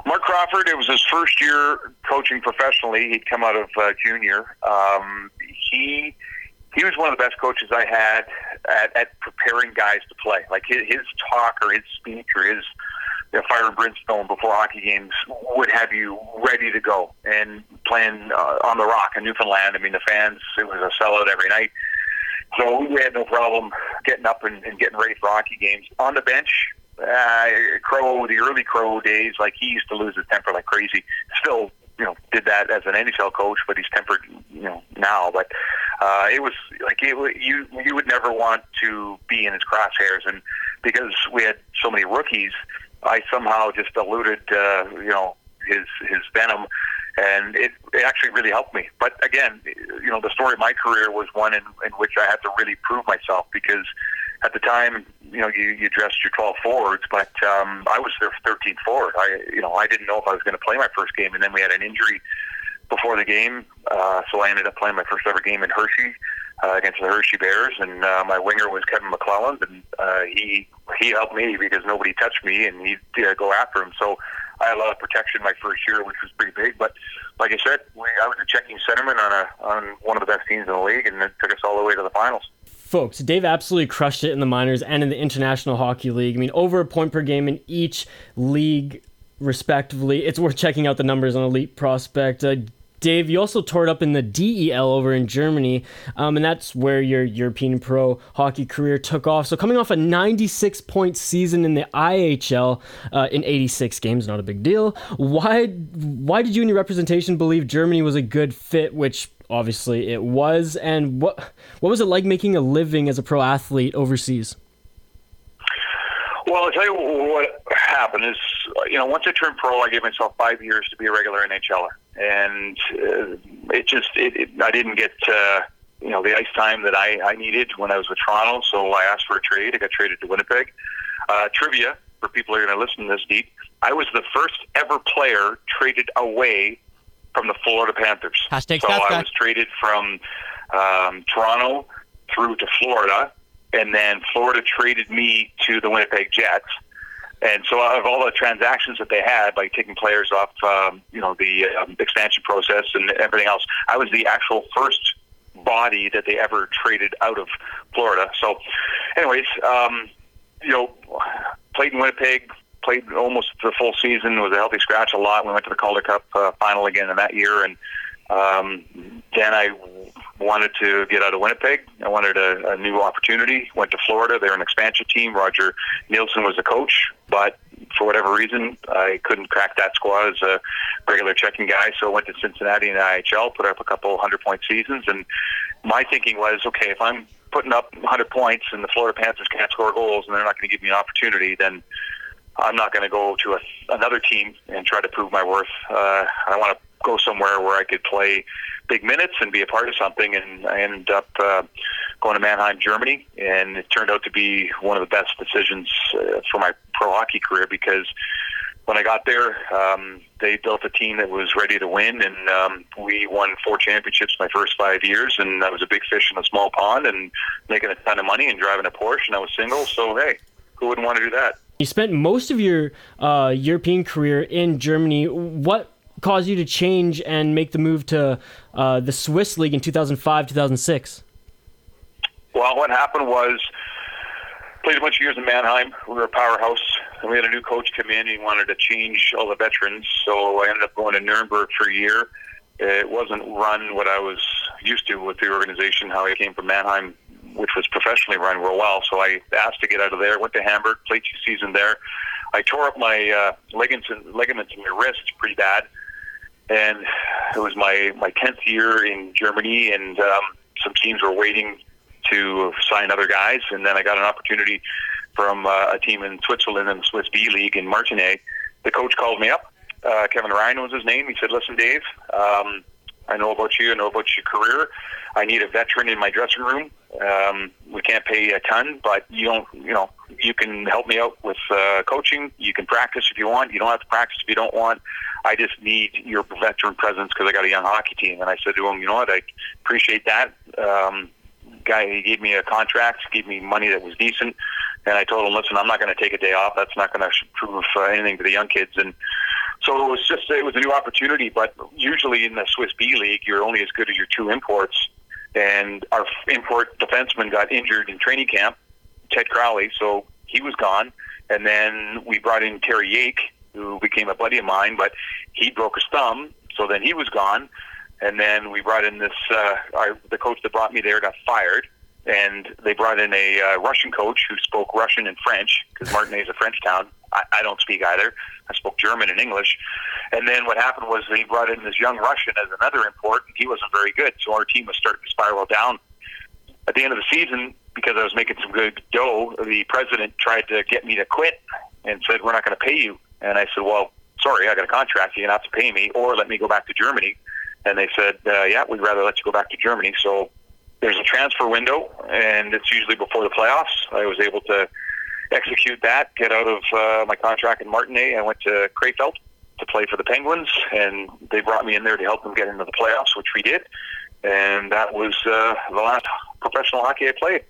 Marc Crawford, it was his first year coaching professionally. He'd come out of uh, junior. Um, he he was one of the best coaches I had at, at preparing guys to play. Like his, his talk or his speech or his you know, fire and brimstone before hockey games would have you ready to go and playing uh, on the rock in Newfoundland. I mean, the fans, it was a sellout every night. So we had no problem getting up and, and getting ready for hockey games. On the bench, uh, Crow, the early Crow days, like he used to lose his temper like crazy. Still, you know, did that as an NHL coach, but he's tempered, you know, now. But uh, it was like it, you you would never want to be in his crosshairs, and because we had so many rookies, I somehow just diluted, uh, you know, his his venom, and it, it actually really helped me. But again, you know, the story of my career was one in, in which I had to really prove myself because at the time, you know, you, you dressed your 12 forwards, but um, I was their 13th forward. I, you know, I didn't know if I was going to play my first game, and then we had an injury before the game, uh, so I ended up playing my first ever game in Hershey uh, against the Hershey Bears, and uh, my winger was Kevin McClelland, and uh, he he helped me because nobody touched me, and he'd uh, go after him. So I had a lot of protection my first year, which was pretty big. But like I said, we, I was a checking centerman on a on one of the best teams in the league, and it took us all the way to the finals. Folks, Dave absolutely crushed it in the minors and in the International Hockey League. I mean, over a point per game in each league respectively. It's worth checking out the numbers on Elite Prospect. Uh, Dave, you also tore it up in the DEL over in Germany, um, and that's where your European pro hockey career took off. So, coming off a 96 point season in the IHL uh, in 86 games, not a big deal. Why, why did you and your representation believe Germany was a good fit, which obviously it was? And what, what was it like making a living as a pro athlete overseas? Well, I'll tell you what happened is, you know, once I turned pro, I gave myself five years to be a regular NHLer, and uh, it just, it, it, I didn't get, uh, you know, the ice time that I, I needed when I was with Toronto. So I asked for a trade. I got traded to Winnipeg. Uh, trivia: for people who are going to listen to this deep, I was the first ever player traded away from the Florida Panthers. Hashtag so I was traded from um, Toronto through to Florida, and then Florida traded me to the Winnipeg Jets. And so, out of all the transactions that they had, like taking players off, um, you know, the um, expansion process and everything else, I was the actual first body that they ever traded out of Florida. So, anyways, um, you know, played in Winnipeg, played almost the full season, was a healthy scratch a lot. We went to the Calder Cup uh, final again in that year, and um, then I wanted to get out of Winnipeg. I wanted a, a new opportunity. Went to Florida. They're an expansion team. Roger Neilson was the coach, but for whatever reason, I couldn't crack that squad as a regular checking guy. So I went to Cincinnati in the IHL, put up a couple hundred point seasons, and my thinking was, okay, if I'm putting up 100 points and the Florida Panthers can't score goals and they're not going to give me an opportunity, then I'm not going to go to a, another team and try to prove my worth. Uh, I want to go somewhere where I could play big minutes and be a part of something. And I ended up uh, going to Mannheim, Germany, and it turned out to be one of the best decisions uh, for my pro hockey career because when I got there, um, they built a team that was ready to win, and um, we won four championships my first five years. And I was a big fish in a small pond, and making a ton of money and driving a Porsche, and I was single. So hey, who wouldn't want to do that? You spent most of your uh, European career in Germany. What caused you to change and make the move to uh, the Swiss league in 2005, 2006? Well, what happened was played a bunch of years in Mannheim. We were a powerhouse, and we had a new coach come in. He wanted to change all the veterans, so I ended up going to Nuremberg for a year. It wasn't run what I was used to with the organization. How I came from Mannheim, which was professionally run real well. So I asked to get out of there. Went to Hamburg, played two seasons there. I tore up my uh, ligaments ligaments in my wrist pretty bad, and it was my my tenth year in Germany, and um, some teams were waiting to sign other guys, and then I got an opportunity from uh, a team in Switzerland in the Swiss B League in Martigny. The coach called me up. Uh, Kevin Ryan was his name. He said, "Listen, Dave, um, I know about you. I know about your career. I need a veteran in my dressing room. Um, we can't pay a ton, but you don't, you know, you can help me out with uh, coaching. You can practice if you want. You don't have to practice if you don't want. I just need your veteran presence because I got a young hockey team." And I said to him, "You know what? I appreciate that." Um, guy he gave me a contract, gave me money that was decent, and I told him, "Listen, I'm not going to take a day off. That's not going to prove uh, anything to the young kids." And so it was just it was a new opportunity. But usually in the Swiss B League, you're only as good as your two imports. And our import defenseman got injured in training camp, Ted Crowley, so he was gone. And then we brought in Terry Yake, who became a buddy of mine, but he broke his thumb, so then he was gone. And then we brought in this uh, our, the coach that brought me there got fired, and they brought in a uh, Russian coach who spoke Russian and French because Martigny is a French town. I, I don't speak either. I spoke German and English. And then what happened was they brought in this young Russian as another import, and he wasn't very good. So our team was starting to spiral down. At the end of the season, because I was making some good dough, the president tried to get me to quit and said, "We're not going to pay you." And I said, "Well, sorry, I got a contract. You're going to have to pay me, or let me go back to Germany." And they said, uh, "Yeah, we'd rather let you go back to Germany." So there's a transfer window, and it's usually before the playoffs. I was able to execute that, get out of uh, my contract in Martigny. I went to Krefeld to play for the Penguins, and they brought me in there to help them get into the playoffs, which we did. And that was uh, the last professional hockey I played.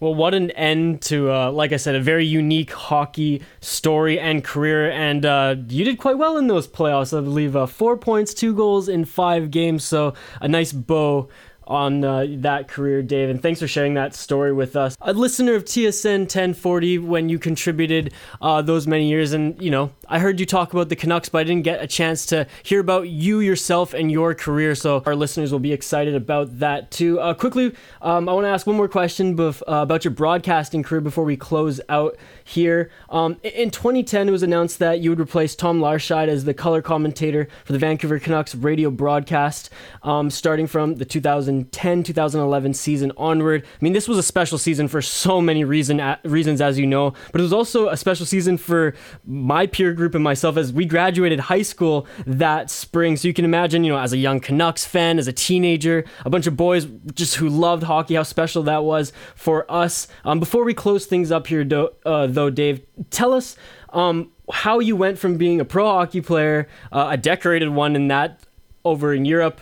Well, what an end to, uh, like I said, a very unique hockey story and career. And uh, you did quite well in those playoffs, I believe. Uh, four points, two goals in five games. So a nice bow on uh, that career, Dave. And thanks for sharing that story with us. A listener of TSN 1040 when you contributed uh, those many years. And, you know, I heard you talk about the Canucks, but I didn't get a chance to hear about you yourself and your career. So our listeners will be excited about that too. Uh, quickly, um, I want to ask one more question bef- uh, about your broadcasting career before we close out here. Um, in 2010, it was announced that you would replace Tom Larscheid as the color commentator for the Vancouver Canucks radio broadcast, um, starting from the 2000 2010 2011 season onward. I mean, this was a special season for so many reason, reasons, as you know, but it was also a special season for my peer group and myself as we graduated high school that spring. So you can imagine, you know, as a young Canucks fan, as a teenager, a bunch of boys just who loved hockey, how special that was for us. Um, before we close things up here, uh, though, Dave, tell us um, how you went from being a pro hockey player, uh, a decorated one in that over in Europe,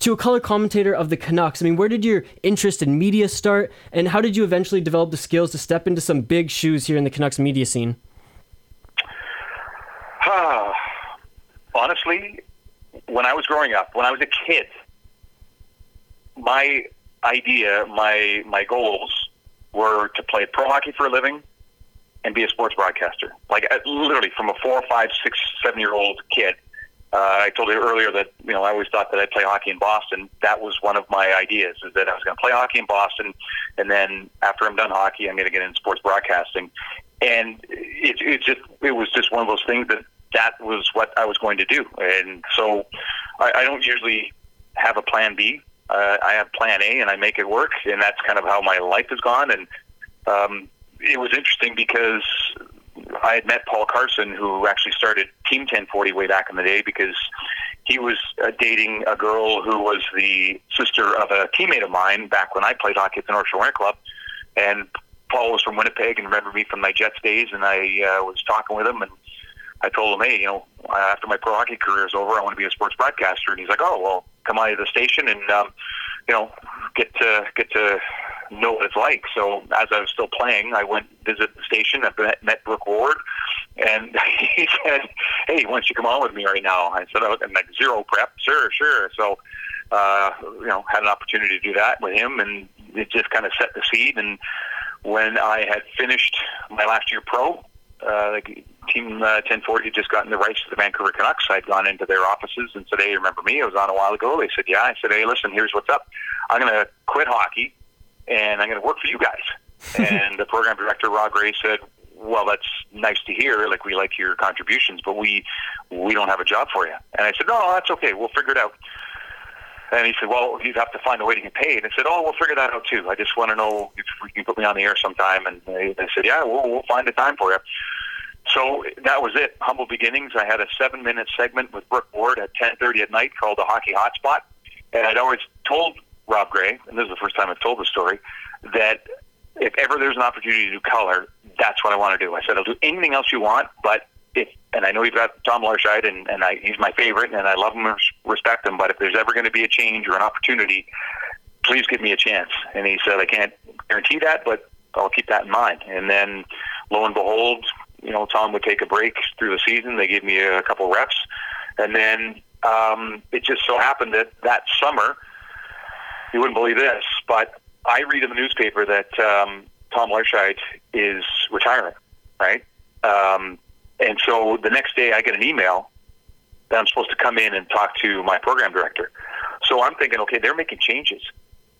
to a color commentator of the Canucks. I mean, where did your interest in media start, and how did you eventually develop the skills to step into some big shoes here in the Canucks media scene? Honestly, when I was growing up, when I was a kid, my idea, my my goals were to play pro hockey for a living and be a sports broadcaster. Like literally, from a four, five, six, seven year old kid, uh, I told you earlier that you know I always thought that I'd play hockey in Boston. That was one of my ideas is that I was going to play hockey in Boston, and then after I'm done hockey, I'm going to get into sports broadcasting. And it, it just it was just one of those things that that was what I was going to do. And so I, I don't usually have a plan B. Uh, I have plan A, and I make it work. And that's kind of how my life has gone. And um, it was interesting because I had met Paul Carson, who actually started Team 1040 way back in the day, because he was uh, dating a girl who was the sister of a teammate of mine back when I played hockey at the North Shore Winter Club. And Paul was from Winnipeg and remembered me from my Jets days, and I uh, was talking with him, and I told him, hey, you know, after my pro hockey career is over, I want to be a sports broadcaster. And he's like, oh, well, come on to the station and, um, you know, get to get to know what it's like. So as I was still playing, I went visit the station. I met, met Brooke Ward, and he said, "Hey, why don't you come on with me right now?" I said, "I'm like zero prep, sure, sure." So, uh, you know, had an opportunity to do that with him, and it just kind of set the seed. And when I had finished my last year pro, uh, like Team uh, 1040 had just gotten the rights to the Vancouver Canucks. I'd gone into their offices and said, "Hey, remember me? I was on a while ago." They said, "Yeah." I said, "Hey, listen, here's what's up. I'm going to quit hockey and I'm going to work for you guys. and the program director, Rod Gray, said, well, that's nice to hear. Like, we like your contributions, but we, we don't have a job for you. And I said, no, no, that's okay. We'll figure it out. And he said, well, you'd have to find a way to get paid. I said, oh, we'll figure that out too. I just want to know if you can put me on the air sometime. And they, they said, yeah, we'll, we'll find a time for you. So that was it. Humble beginnings. I had a seven-minute segment with Brooke Ward at 10:30 at night called the Hockey Hotspot, and I'd always told Rob Gray, and this is the first time I've told the story, that if ever there's an opportunity to do color, that's what I want to do. I said, I'll do anything else you want, but if, and I know you've got Tom Larscheid, and, and I, he's my favorite, and I love him and respect him, but if there's ever going to be a change or an opportunity, please give me a chance. And he said, I can't guarantee that, but I'll keep that in mind. And then, lo and behold, you know, Tom would take a break through the season. They gave me a couple reps. And then um, it just so happened that that summer, you wouldn't believe this, but I read in the newspaper that um, Tom Larscheid is retiring, right? Um, and so the next day I get an email that I'm supposed to come in and talk to my program director. So I'm thinking, okay, they're making changes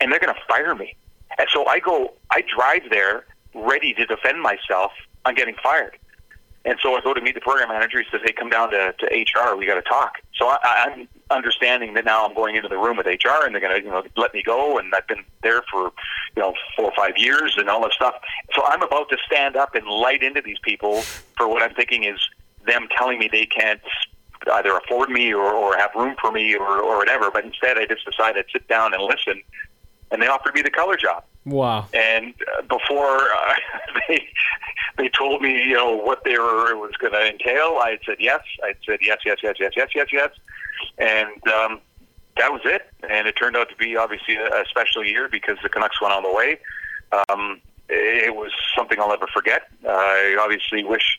and they're going to fire me. And so I go, I drive there ready to defend myself on getting fired. And so I go to meet the program manager. He says, "Hey, come down to, to HR. We got to talk." So I, I'm understanding that now I'm going into the room with HR, and they're going to you know let me go. And I've been there for you know four or five years and all that stuff. So I'm about to stand up and light into these people for what I'm thinking is them telling me they can't either afford me or, or have room for me or, or whatever. But instead, I just decided to sit down and listen, and they offered me the color job. Wow! And uh, before uh, they they told me, you know, what they were it was going to entail, I said yes. I said yes, yes, yes, yes, yes, yes, yes, and um, that was it. And it turned out to be obviously a, a special year because the Canucks went all the way. Um, it was something I'll never forget. I obviously wish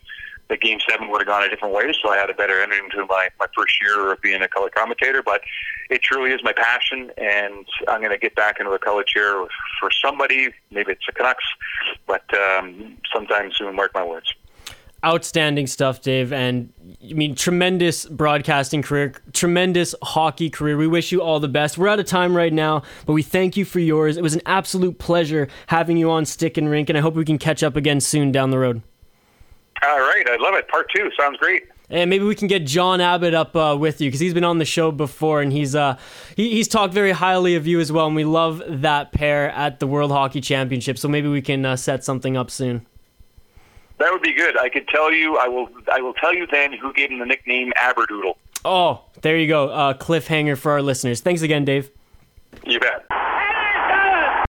that Game Seven would have gone a different way, so I had a better ending to my my first year of being a color commentator. But it truly is my passion, and I'm going to get back into the color chair for somebody. Maybe it's the Canucks, but um, sometime soon. Mark my words. Outstanding stuff, Dave, and I mean tremendous broadcasting career, tremendous hockey career. We wish you all the best. We're out of time right now, but we thank you for yours. It was an absolute pleasure having you on Stick and Rink, and I hope we can catch up again soon down the road. All right, I love it. Part two sounds great. And maybe we can get John Abbott up uh, with you because he's been on the show before and he's uh he, he's talked very highly of you as well. And we love that pair at the World Hockey Championship. So maybe we can uh, set something up soon. That would be good. I could tell you. I will. I will tell you then who gave him the nickname Aberdoodle. Oh, there you go. Uh, cliffhanger for our listeners. Thanks again, Dave.